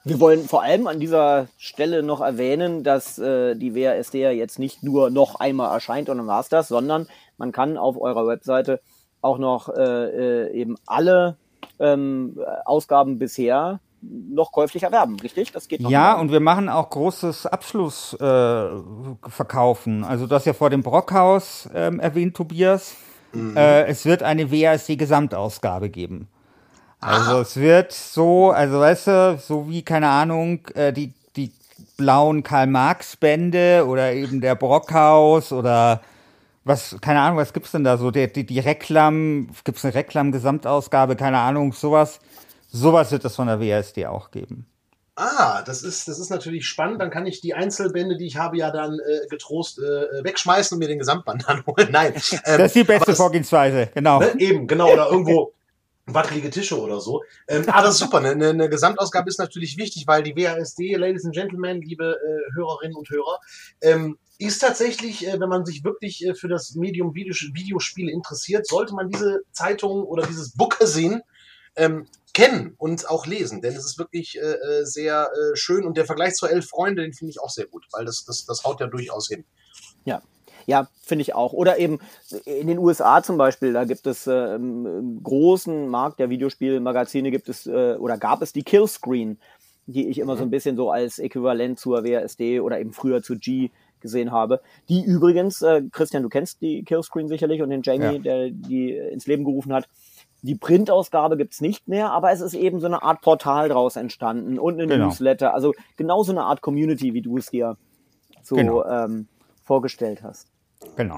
A: Wir wollen vor allem an dieser Stelle noch erwähnen, dass äh, die WASD ja jetzt nicht nur noch einmal erscheint und dann war's das, sondern man kann auf eurer Webseite auch noch äh, äh, eben alle ähm, Ausgaben bisher noch käuflich erwerben, richtig?
C: Das geht noch Ja, mal. und wir machen auch großes Abschlussverkaufen. Äh, also du hast ja vor dem Brockhaus ähm, erwähnt, Tobias. mhm. äh, es wird eine WASD-Gesamtausgabe geben. Also ah. es wird so, also weißt du, so wie, keine Ahnung, äh, die, die blauen Karl-Marx-Bände oder eben der Brockhaus oder was, keine Ahnung, was gibt's denn da so? Die, die, die Reklam, gibt's eine Reklam-Gesamtausgabe, keine Ahnung, sowas. Sowas wird es von der WASD auch geben.
B: Ah, das ist, das ist natürlich spannend. Dann kann ich die Einzelbände, die ich habe, ja dann äh, getrost äh, wegschmeißen und mir den Gesamtband dann holen. Nein.
C: Ähm, das ist die beste das, Vorgehensweise, genau.
B: Ne, eben, genau. Oder irgendwo wackelige Tische oder so. Ähm, ah, das ist super. Eine, eine Gesamtausgabe ist natürlich wichtig, weil die WASD, Ladies and Gentlemen, liebe äh, Hörerinnen und Hörer, ähm, ist tatsächlich, äh, wenn man sich wirklich äh, für das Medium Videos Videospiele interessiert, sollte man diese Zeitung oder dieses Book sehen ähm, kennen und auch lesen, denn es ist wirklich äh, äh, sehr äh, schön und der Vergleich zu Elf Freunde, den finde ich auch sehr gut, weil das, das, das haut ja durchaus hin.
A: Ja, ja, finde ich auch. Oder eben in den USA zum Beispiel, da gibt es äh, im großen Markt der Videospielmagazine gibt es äh, oder gab es die Killscreen, die ich immer so ein mhm. bisschen so als Äquivalent zur WASD oder eben früher zu G gesehen habe. Die übrigens, äh, Christian, du kennst die Killscreen sicherlich und den Jamie, ja. der die ins Leben gerufen hat. Die Printausgabe gibt's nicht mehr, aber es ist eben so eine Art Portal draus entstanden und eine genau. Newsletter. Also genau so eine Art Community, wie du es dir so genau. ähm, vorgestellt hast.
C: Genau.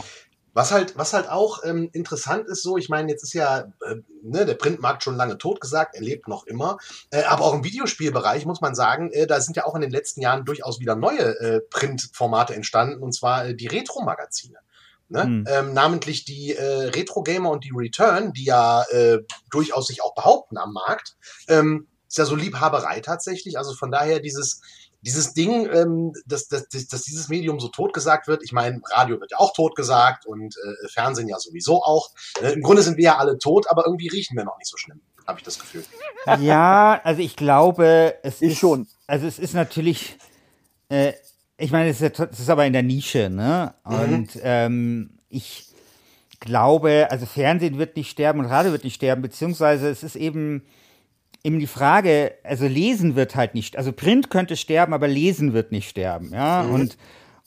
B: Was halt, was halt auch ähm, interessant ist, so, ich meine, jetzt ist ja äh, ne, der Printmarkt schon lange tot gesagt, er lebt noch immer. Äh, aber auch im Videospielbereich muss man sagen, äh, da sind ja auch in den letzten Jahren durchaus wieder neue äh, Printformate entstanden, und zwar äh, die Retro-Magazine. Ne? Hm. Ähm, namentlich die äh, Retro Gamer und die Return, die ja äh, durchaus sich auch behaupten am Markt. Ähm, ist ja so Liebhaberei tatsächlich. Also von daher dieses, dieses Ding, ähm, dass, dass, dass dieses Medium so totgesagt wird. Ich meine, Radio wird ja auch totgesagt und äh, Fernsehen ja sowieso auch. Äh, Im Grunde sind wir ja alle tot, aber irgendwie riechen wir noch nicht so schlimm, habe ich das Gefühl.
C: Ja, also ich glaube, es ich ist schon. Also es ist natürlich. Äh, ich meine, es ist, es ist aber in der Nische, ne? Mhm. Und ähm, ich glaube, also Fernsehen wird nicht sterben und Radio wird nicht sterben, beziehungsweise es ist eben eben die Frage, also lesen wird halt nicht, also Print könnte sterben, aber lesen wird nicht sterben, ja, mhm. und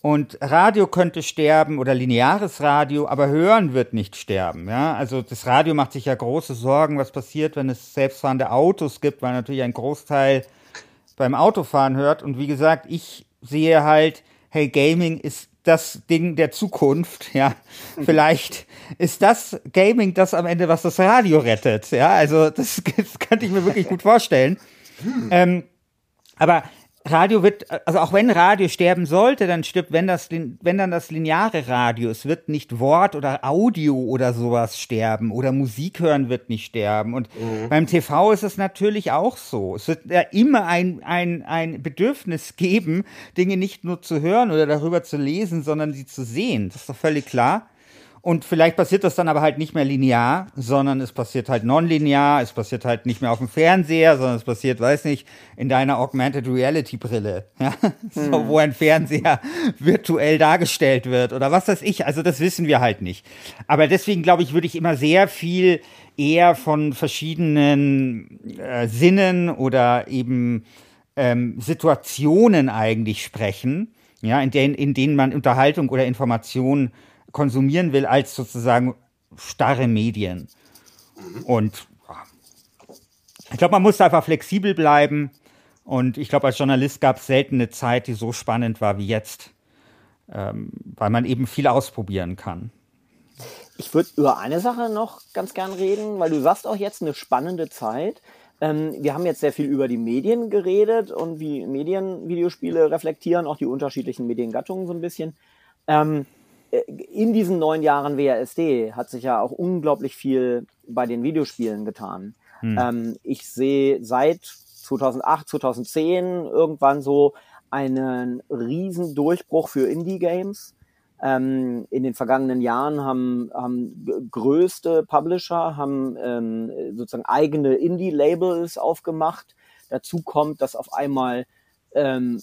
C: und Radio könnte sterben oder lineares Radio, aber hören wird nicht sterben. Ja, also das Radio macht sich ja große Sorgen, was passiert, wenn es selbstfahrende Autos gibt, weil natürlich ein Großteil beim Autofahren hört. Und wie gesagt, ich sehe halt, hey, Gaming ist das Ding der Zukunft, ja. Mhm. Vielleicht ist das Gaming das am Ende, was das Radio rettet, ja. Also das, das könnte ich mir wirklich gut vorstellen. Hm. Ähm, aber Radio wird, also auch wenn Radio sterben sollte, dann stirbt, wenn das, wenn dann das lineare Radio, es wird nicht Wort oder Audio oder sowas sterben oder Musik hören wird nicht sterben. Und mhm. beim TV ist es natürlich auch so. Es wird ja immer ein, ein, ein Bedürfnis geben, Dinge nicht nur zu hören oder darüber zu lesen, sondern sie zu sehen. Das ist doch völlig klar. Und vielleicht passiert das dann aber halt nicht mehr linear, sondern es passiert halt nonlinear, es passiert halt nicht mehr auf dem Fernseher, sondern es passiert, weiß nicht, in deiner Augmented Reality Brille, ja? Hm. so, wo ein Fernseher virtuell dargestellt wird oder was weiß ich. Also das wissen wir halt nicht. Aber deswegen glaube ich, würde ich immer sehr viel eher von verschiedenen äh, Sinnen oder eben ähm, Situationen eigentlich sprechen, ja, in denen, in denen man Unterhaltung oder Information konsumieren will als sozusagen starre Medien. Und ich glaube, man muss einfach flexibel bleiben. Und ich glaube, als Journalist gab es selten eine Zeit, die so spannend war wie jetzt, ähm, weil man eben viel ausprobieren kann.
A: Ich würde über eine Sache noch ganz gern reden, weil du sagst auch jetzt eine spannende Zeit. Ähm, wir haben jetzt sehr viel über die Medien geredet und wie Medien Videospiele reflektieren, auch die unterschiedlichen Mediengattungen so ein bisschen. Ähm, äh, in diesen neun Jahren WASD hat sich ja auch unglaublich viel bei den Videospielen getan. Hm. Ähm, ich sehe seit 2008, 2010 irgendwann so einen riesen Durchbruch für Indie-Games. Ähm, in den vergangenen Jahren haben, haben größte Publisher haben ähm, sozusagen eigene Indie-Labels aufgemacht. Dazu kommt, dass auf einmal ähm,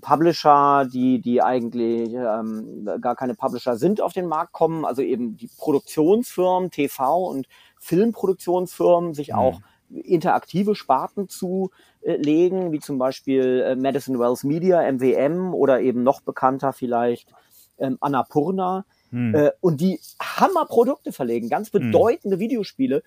A: Publisher, die, die eigentlich ähm, gar keine Publisher sind, auf den Markt kommen, also eben die Produktionsfirmen, TV und Filmproduktionsfirmen sich mhm. auch interaktive Sparten zu äh, legen, wie zum Beispiel äh, Madison Wells Media, MWM oder eben noch bekannter vielleicht ähm, Annapurna. hm. äh, und die Hammerprodukte verlegen, ganz hm. bedeutende hm. Videospiele.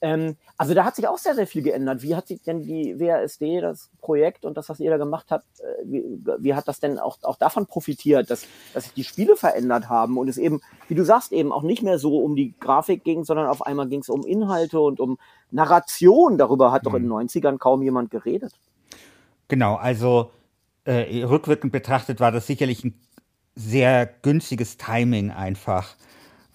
A: Ähm, also da hat sich auch sehr, sehr viel geändert. Wie hat sich denn die WASD, das Projekt und das, was ihr da gemacht habt, äh, wie, wie hat das denn auch, auch davon profitiert, dass, dass sich die Spiele verändert haben und es eben, wie du sagst, eben auch nicht mehr so um die Grafik ging, sondern auf einmal ging es um Inhalte und um Narration. Darüber hat mhm. doch in den 90ern kaum jemand geredet.
C: Genau, also äh, rückwirkend betrachtet war das sicherlich ein sehr günstiges Timing einfach,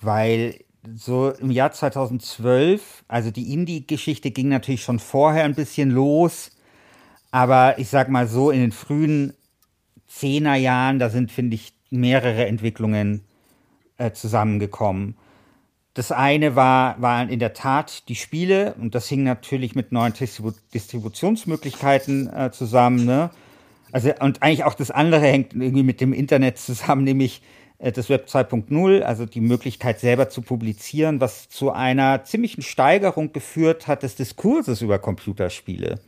C: weil so im Jahr 2012, also die Indie-Geschichte ging natürlich schon vorher ein bisschen los, aber ich sag mal so, in den frühen Zehnerjahren, da sind, finde ich, mehrere Entwicklungen äh, zusammengekommen. Das eine war, waren in der Tat die Spiele und das hing natürlich mit neuen Distribu Distributionsmöglichkeiten äh, zusammen. Ne? Also, und eigentlich auch das andere hängt irgendwie mit dem Internet zusammen, nämlich das Web 2.0, also die Möglichkeit selber zu publizieren, was zu einer ziemlichen Steigerung geführt hat des Diskurses über Computerspiele.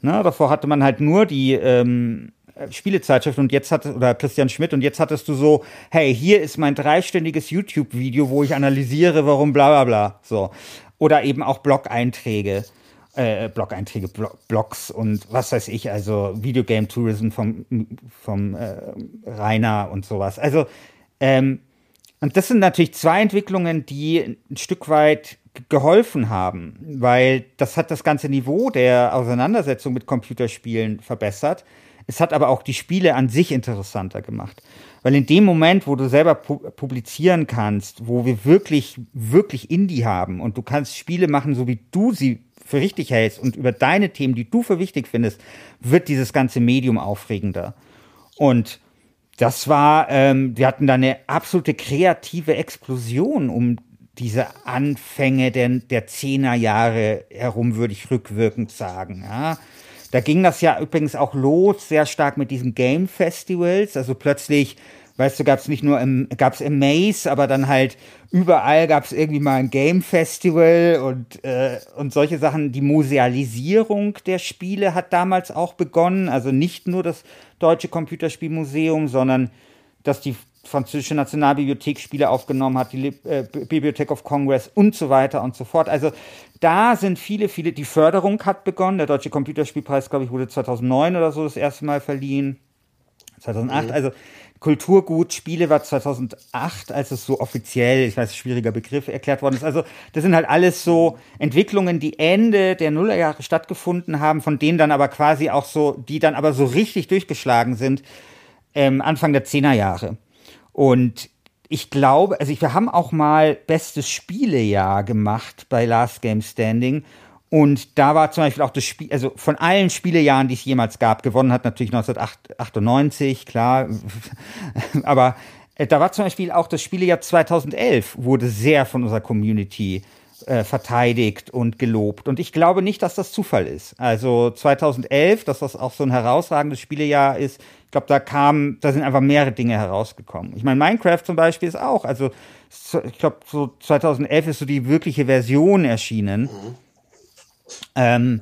C: Na, davor hatte man halt nur die ähm, Spielezeitschrift und jetzt hat oder Christian Schmidt und jetzt hattest du so, hey, hier ist mein dreistündiges YouTube-Video, wo ich analysiere, warum bla bla bla. So. Oder eben auch Blog-Einträge. Äh, Blog-Einträge, Blog, Blogs und was weiß ich, also Videogame Tourism vom, vom äh, Rainer und sowas. Also ähm, und das sind natürlich zwei Entwicklungen, die ein Stück weit geholfen haben, weil das hat das ganze Niveau der Auseinandersetzung mit Computerspielen verbessert. Es hat aber auch die Spiele an sich interessanter gemacht. Weil in dem Moment, wo du selber pu publizieren kannst, wo wir wirklich, wirklich Indie haben und du kannst Spiele machen, so wie du sie für richtig hältst und über deine Themen, die du für wichtig findest, wird dieses ganze Medium aufregender. Und das war, ähm, wir hatten da eine absolute kreative Explosion um diese Anfänge der, der Zehnerjahre herum, würde ich rückwirkend sagen. Ja. Da ging das ja übrigens auch los, sehr stark mit diesen Game Festivals. Also plötzlich, weißt du, gab es nicht nur im, gab es im Maze, aber dann halt überall gab es irgendwie mal ein Game Festival und, äh, und solche Sachen. Die Musealisierung der Spiele hat damals auch begonnen. Also nicht nur das Deutsche Computerspielmuseum, sondern dass die französische Nationalbibliothek Spiele aufgenommen hat, die äh, Bibliothek of Congress und so weiter und so fort. Also da sind viele, viele, die Förderung hat begonnen. Der Deutsche Computerspielpreis, glaube ich, wurde 2009 oder so das erste Mal verliehen. 2008, mhm. also Kulturgut Spiele war 2008, als es so offiziell, ich weiß, schwieriger Begriff erklärt worden ist. Also das sind halt alles so Entwicklungen, die Ende der Nullerjahre stattgefunden haben, von denen dann aber quasi auch so, die dann aber so richtig durchgeschlagen sind, ähm, Anfang der Zehnerjahre. Und ich glaube, also wir haben auch mal bestes Spielejahr gemacht bei Last Game Standing. Und da war zum Beispiel auch das Spiel, also von allen Spielejahren, die es jemals gab, gewonnen hat natürlich 1998, klar. Aber äh, da war zum Beispiel auch das Spielejahr 2011, wurde sehr von unserer Community äh, verteidigt und gelobt. Und ich glaube nicht, dass das Zufall ist. Also 2011, dass das auch so ein herausragendes Spielejahr ist, glaube, da kam, da sind einfach mehrere Dinge herausgekommen. Ich meine, Minecraft zum Beispiel ist auch, also ich glaube, so 2011 ist so die wirkliche Version erschienen. Mhm. Ähm,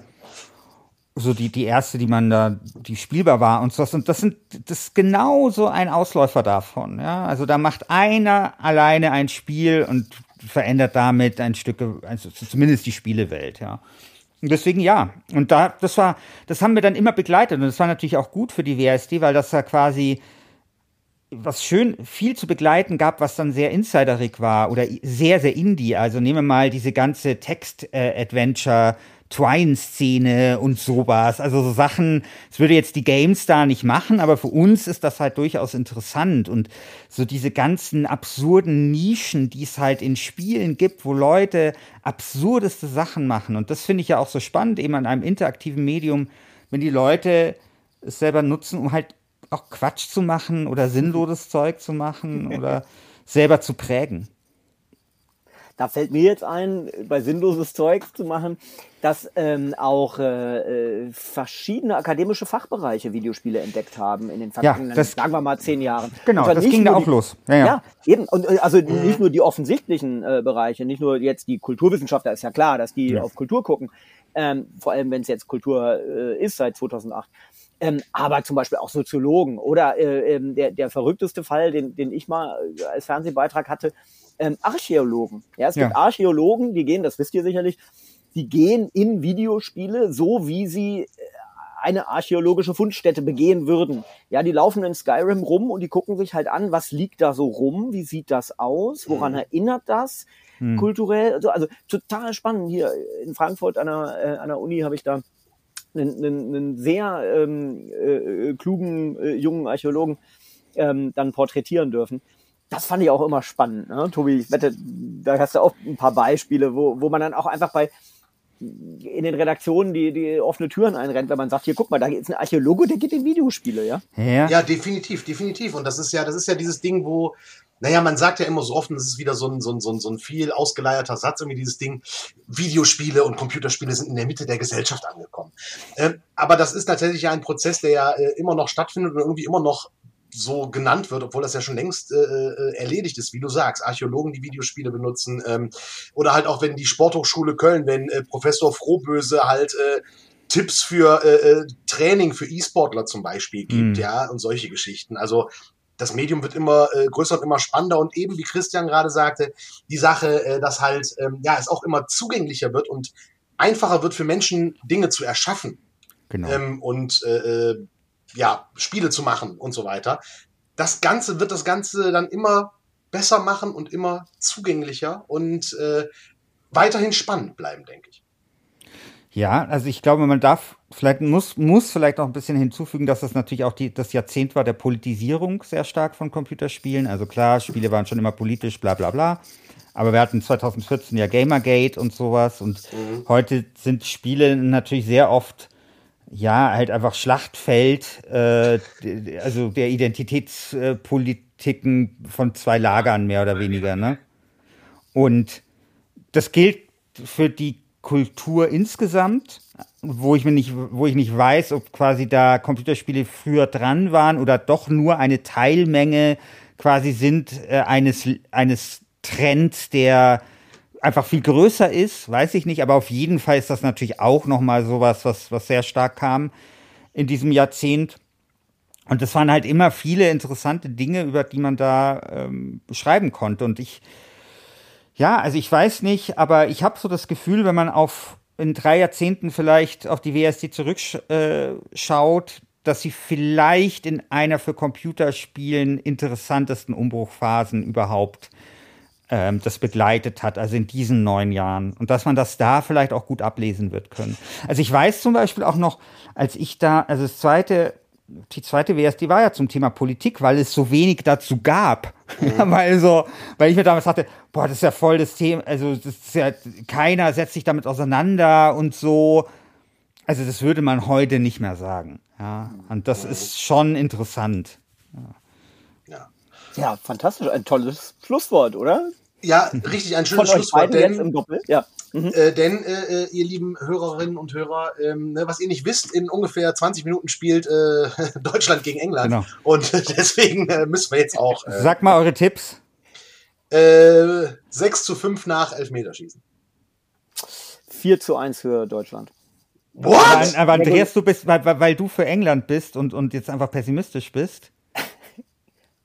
C: so die, die erste, die man da, die spielbar war und so. Und das sind, das ist genau so ein Ausläufer davon, ja. Also da macht einer alleine ein Spiel und verändert damit ein Stück, also zumindest die Spielewelt, ja. Und deswegen ja. Und da, das war, das haben wir dann immer begleitet. Und das war natürlich auch gut für die WASD, weil das ja quasi was schön viel zu begleiten gab, was dann sehr insiderig war oder sehr, sehr indie. Also nehmen wir mal diese ganze Text-Adventure- Twine-Szene und sowas. Also so Sachen, das würde jetzt die GameStar nicht machen, aber für uns ist das halt durchaus interessant. Und so diese ganzen absurden Nischen, die es halt in Spielen gibt, wo Leute absurdeste Sachen machen. Und das finde ich ja auch so spannend, eben an einem interaktiven Medium, wenn die Leute es selber nutzen, um halt auch Quatsch zu machen oder sinnloses Zeug zu machen oder selber zu prägen.
A: Da fällt mir jetzt ein, bei sinnloses Zeug zu machen, dass ähm, auch äh, äh, verschiedene akademische Fachbereiche Videospiele entdeckt haben in den vergangenen,
C: ja, das,
A: sagen wir mal, zehn Jahren.
C: Genau, das ging da auch
A: die,
C: los.
A: Ja, ja. ja, eben. Und äh, also nicht nur die offensichtlichen äh, Bereiche, nicht nur jetzt die Kulturwissenschaftler, ist ja klar, dass die auf Kultur gucken, ähm, vor allem wenn es jetzt Kultur äh, ist seit 2008. ähm, aber zum Beispiel auch Soziologen oder äh, ähm, der, der verrückteste Fall, den, den ich mal äh, als Fernsehbeitrag hatte, ähm, Archäologen. Ja, es gibt
C: Ja.
A: Archäologen, die gehen, das wisst ihr sicherlich, die gehen in Videospiele so, wie sie äh, eine archäologische Fundstätte begehen würden. Ja, die laufen in Skyrim rum und die gucken sich halt an, was liegt da so rum, wie sieht das aus, woran
B: Mhm.
A: erinnert das
C: Hm.
A: kulturell, also, also total spannend. Hier in Frankfurt an der, äh, an der Uni habe ich da einen, einen, einen sehr ähm, äh, klugen äh, jungen Archäologen ähm, dann porträtieren dürfen. Das fand ich auch immer spannend, ne? Tobi. Ich wette, da hast du auch ein paar Beispiele, wo, wo man dann auch einfach bei in den Redaktionen die, die offene Türen einrennt, wenn man sagt, hier guck mal, da ist ein Archäologe, der geht in Videospiele, ja?
C: Ja.
B: Ja, definitiv, definitiv. Und das ist ja, das ist ja dieses Ding, wo, naja, man sagt ja immer so oft, und das ist wieder so ein, so ein, so ein, so ein viel ausgeleierter Satz, irgendwie dieses Ding, Videospiele und Computerspiele sind in der Mitte der Gesellschaft angekommen. Ähm, aber das ist tatsächlich ja ein Prozess, der ja äh, immer noch stattfindet und irgendwie immer noch so genannt wird, obwohl das ja schon längst äh, äh, erledigt ist, wie du sagst. Archäologen, die Videospiele benutzen, ähm, oder halt auch wenn die Sporthochschule Köln, wenn äh, Professor Frohböse halt äh, Tipps für äh, äh, Training für E-Sportler zum Beispiel gibt,
C: Mhm.
B: ja, und solche Geschichten. Also das Medium wird immer äh, größer und immer spannender und eben, wie Christian gerade sagte, die Sache, äh, dass halt, ähm, ja, es auch immer zugänglicher wird und einfacher wird für Menschen, Dinge zu erschaffen
C: Genau.
B: ähm, und äh, äh, ja, Spiele zu machen und so weiter. Das Ganze wird das Ganze dann immer besser machen und immer zugänglicher und äh, weiterhin spannend bleiben, denke ich.
C: Ja, also ich glaube, man darf vielleicht muss muss vielleicht auch ein bisschen hinzufügen, dass das natürlich auch die, das Jahrzehnt war der Politisierung sehr stark von Computerspielen. Also klar, Spiele waren schon immer politisch, bla bla bla. Aber wir hatten 2014 ja Gamergate und sowas und heute sind Spiele natürlich sehr oft ja halt einfach Schlachtfeld, äh, also der Identitätspolitiken von zwei Lagern mehr oder weniger, ne? Und das gilt für die Kultur insgesamt, wo ich mir nicht, wo ich nicht weiß, ob quasi da Computerspiele früher dran waren oder doch nur eine Teilmenge quasi sind äh, eines eines Trends, der einfach viel größer ist, weiß ich nicht, aber auf jeden Fall ist das natürlich auch noch mal sowas, was was sehr stark kam in diesem Jahrzehnt. Und das waren halt immer viele interessante Dinge, über die man da ähm, beschreiben konnte. Und ich ja, also ich weiß nicht, aber ich habe so das Gefühl, wenn man auf in drei Jahrzehnten vielleicht auf die WSD zurückschaut, äh, dass sie vielleicht in einer für Computerspielen interessantesten Umbruchphasen überhaupt ähm, das begleitet hat, also in diesen neun Jahren. Und dass man das da vielleicht auch gut ablesen wird können. Also ich weiß zum Beispiel auch noch, als ich da, also das zweite, die zweite WSD war ja zum Thema Politik, weil es so wenig dazu gab. weil so, weil ich mir damals dachte, boah, das ist ja voll das Thema, also das ist ja, keiner setzt sich damit auseinander und so. Also das würde man heute nicht mehr sagen. Ja, und das ist schon interessant.
B: Ja,
A: Ja, fantastisch. Ein tolles Schlusswort, oder?
B: Ja richtig, ein schönes Schlusswort,
A: beiden jetzt
B: denn
A: im Doppel. Ja. Mhm.
B: Äh, denn, äh, äh, ihr lieben Hörerinnen und Hörer, ähm, ne, was ihr nicht wisst, in ungefähr 20 Minuten spielt äh, Deutschland gegen England.
C: Genau.
B: Und deswegen äh, müssen wir jetzt auch äh,
C: Sag mal eure Tipps.
B: äh, 6 zu 5 nach Elfmeterschießen.
A: 4 zu 1 für Deutschland.
C: Aber,
B: What?
C: aber Andreas, du bist, weil, weil weil du für England bist und, und jetzt einfach pessimistisch bist.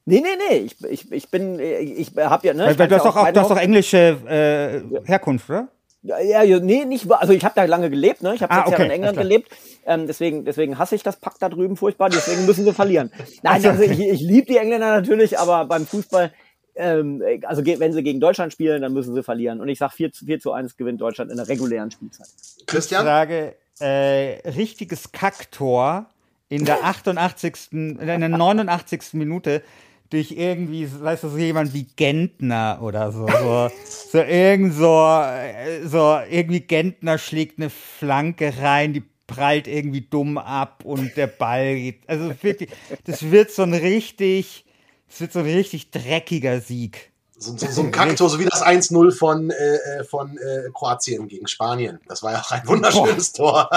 A: Nee, nee, nee. Ich, ich, ich bin, ich habe ja, ne?
C: Weil,
A: ich
C: du hast
A: ja
C: doch auch, du hast doch englische äh, Herkunft, oder?
A: Ja, ja, nee, nicht, also ich habe da lange gelebt, ne? Ich habe
C: Ah,
A: sechs Jahre in
C: okay,
A: England gelebt. Ähm, deswegen, deswegen hasse ich das Pack da drüben furchtbar, deswegen müssen sie verlieren. Nein, also ich, ich liebe die Engländer natürlich, aber beim Fußball, ähm, also wenn sie gegen Deutschland spielen, dann müssen sie verlieren. Und ich sag 4, zu- 4 zu 1 gewinnt Deutschland in der regulären Spielzeit.
C: Ich
B: Christian?
C: sage, äh, richtiges Kacktor in der 88. in der 89. Minute durch irgendwie, weißt du, so jemand wie Gentner oder so. So, so irgend so, äh, so, irgendwie Gentner schlägt eine Flanke rein, die prallt irgendwie dumm ab und der Ball geht. Also wirklich, das wird so ein richtig, das wird so ein richtig dreckiger Sieg.
B: So, so, so ein Kaktor, so wie das 1-0 von, äh, äh, von äh, Kroatien gegen Spanien. Das war ja auch ein wunderschönes Tor.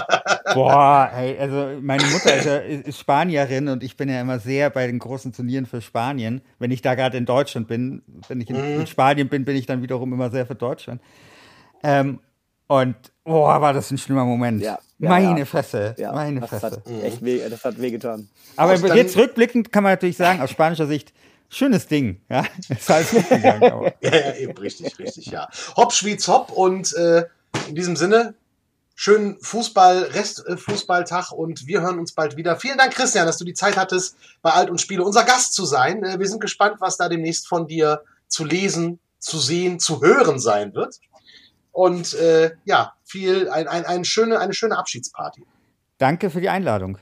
C: Boah, ey, also meine Mutter ist, ja, ist Spanierin und ich bin ja immer sehr bei den großen Turnieren für Spanien. Wenn ich da gerade in Deutschland bin, wenn ich in, in Spanien bin, bin ich dann wiederum immer sehr für Deutschland. Ähm, und Boah, war das ein schlimmer Moment.
A: Ja. Ja,
C: meine
A: ja.
C: Fresse,
A: Ja,
C: meine
A: das
C: Fresse.
A: hat echt weh, das hat wehgetan.
C: Aber jetzt rückblickend kann man natürlich sagen, aus spanischer Sicht, schönes Ding. Ja, ist alles gut gegangen. Aber.
B: Ja, ja, eben, richtig, richtig, ja. Hopp, Schwyz, hopp und äh, in diesem Sinne, schönen Fußball, Restfußballtag und wir hören uns bald wieder. Vielen Dank, Christian, dass du die Zeit hattest, bei Alt und Spiele unser Gast zu sein. Äh, wir sind gespannt, was da demnächst von dir zu lesen, zu sehen, zu hören sein wird. Und äh, ja, viel, ein, ein, ein schöne, eine schöne Abschiedsparty.
C: Danke für die Einladung.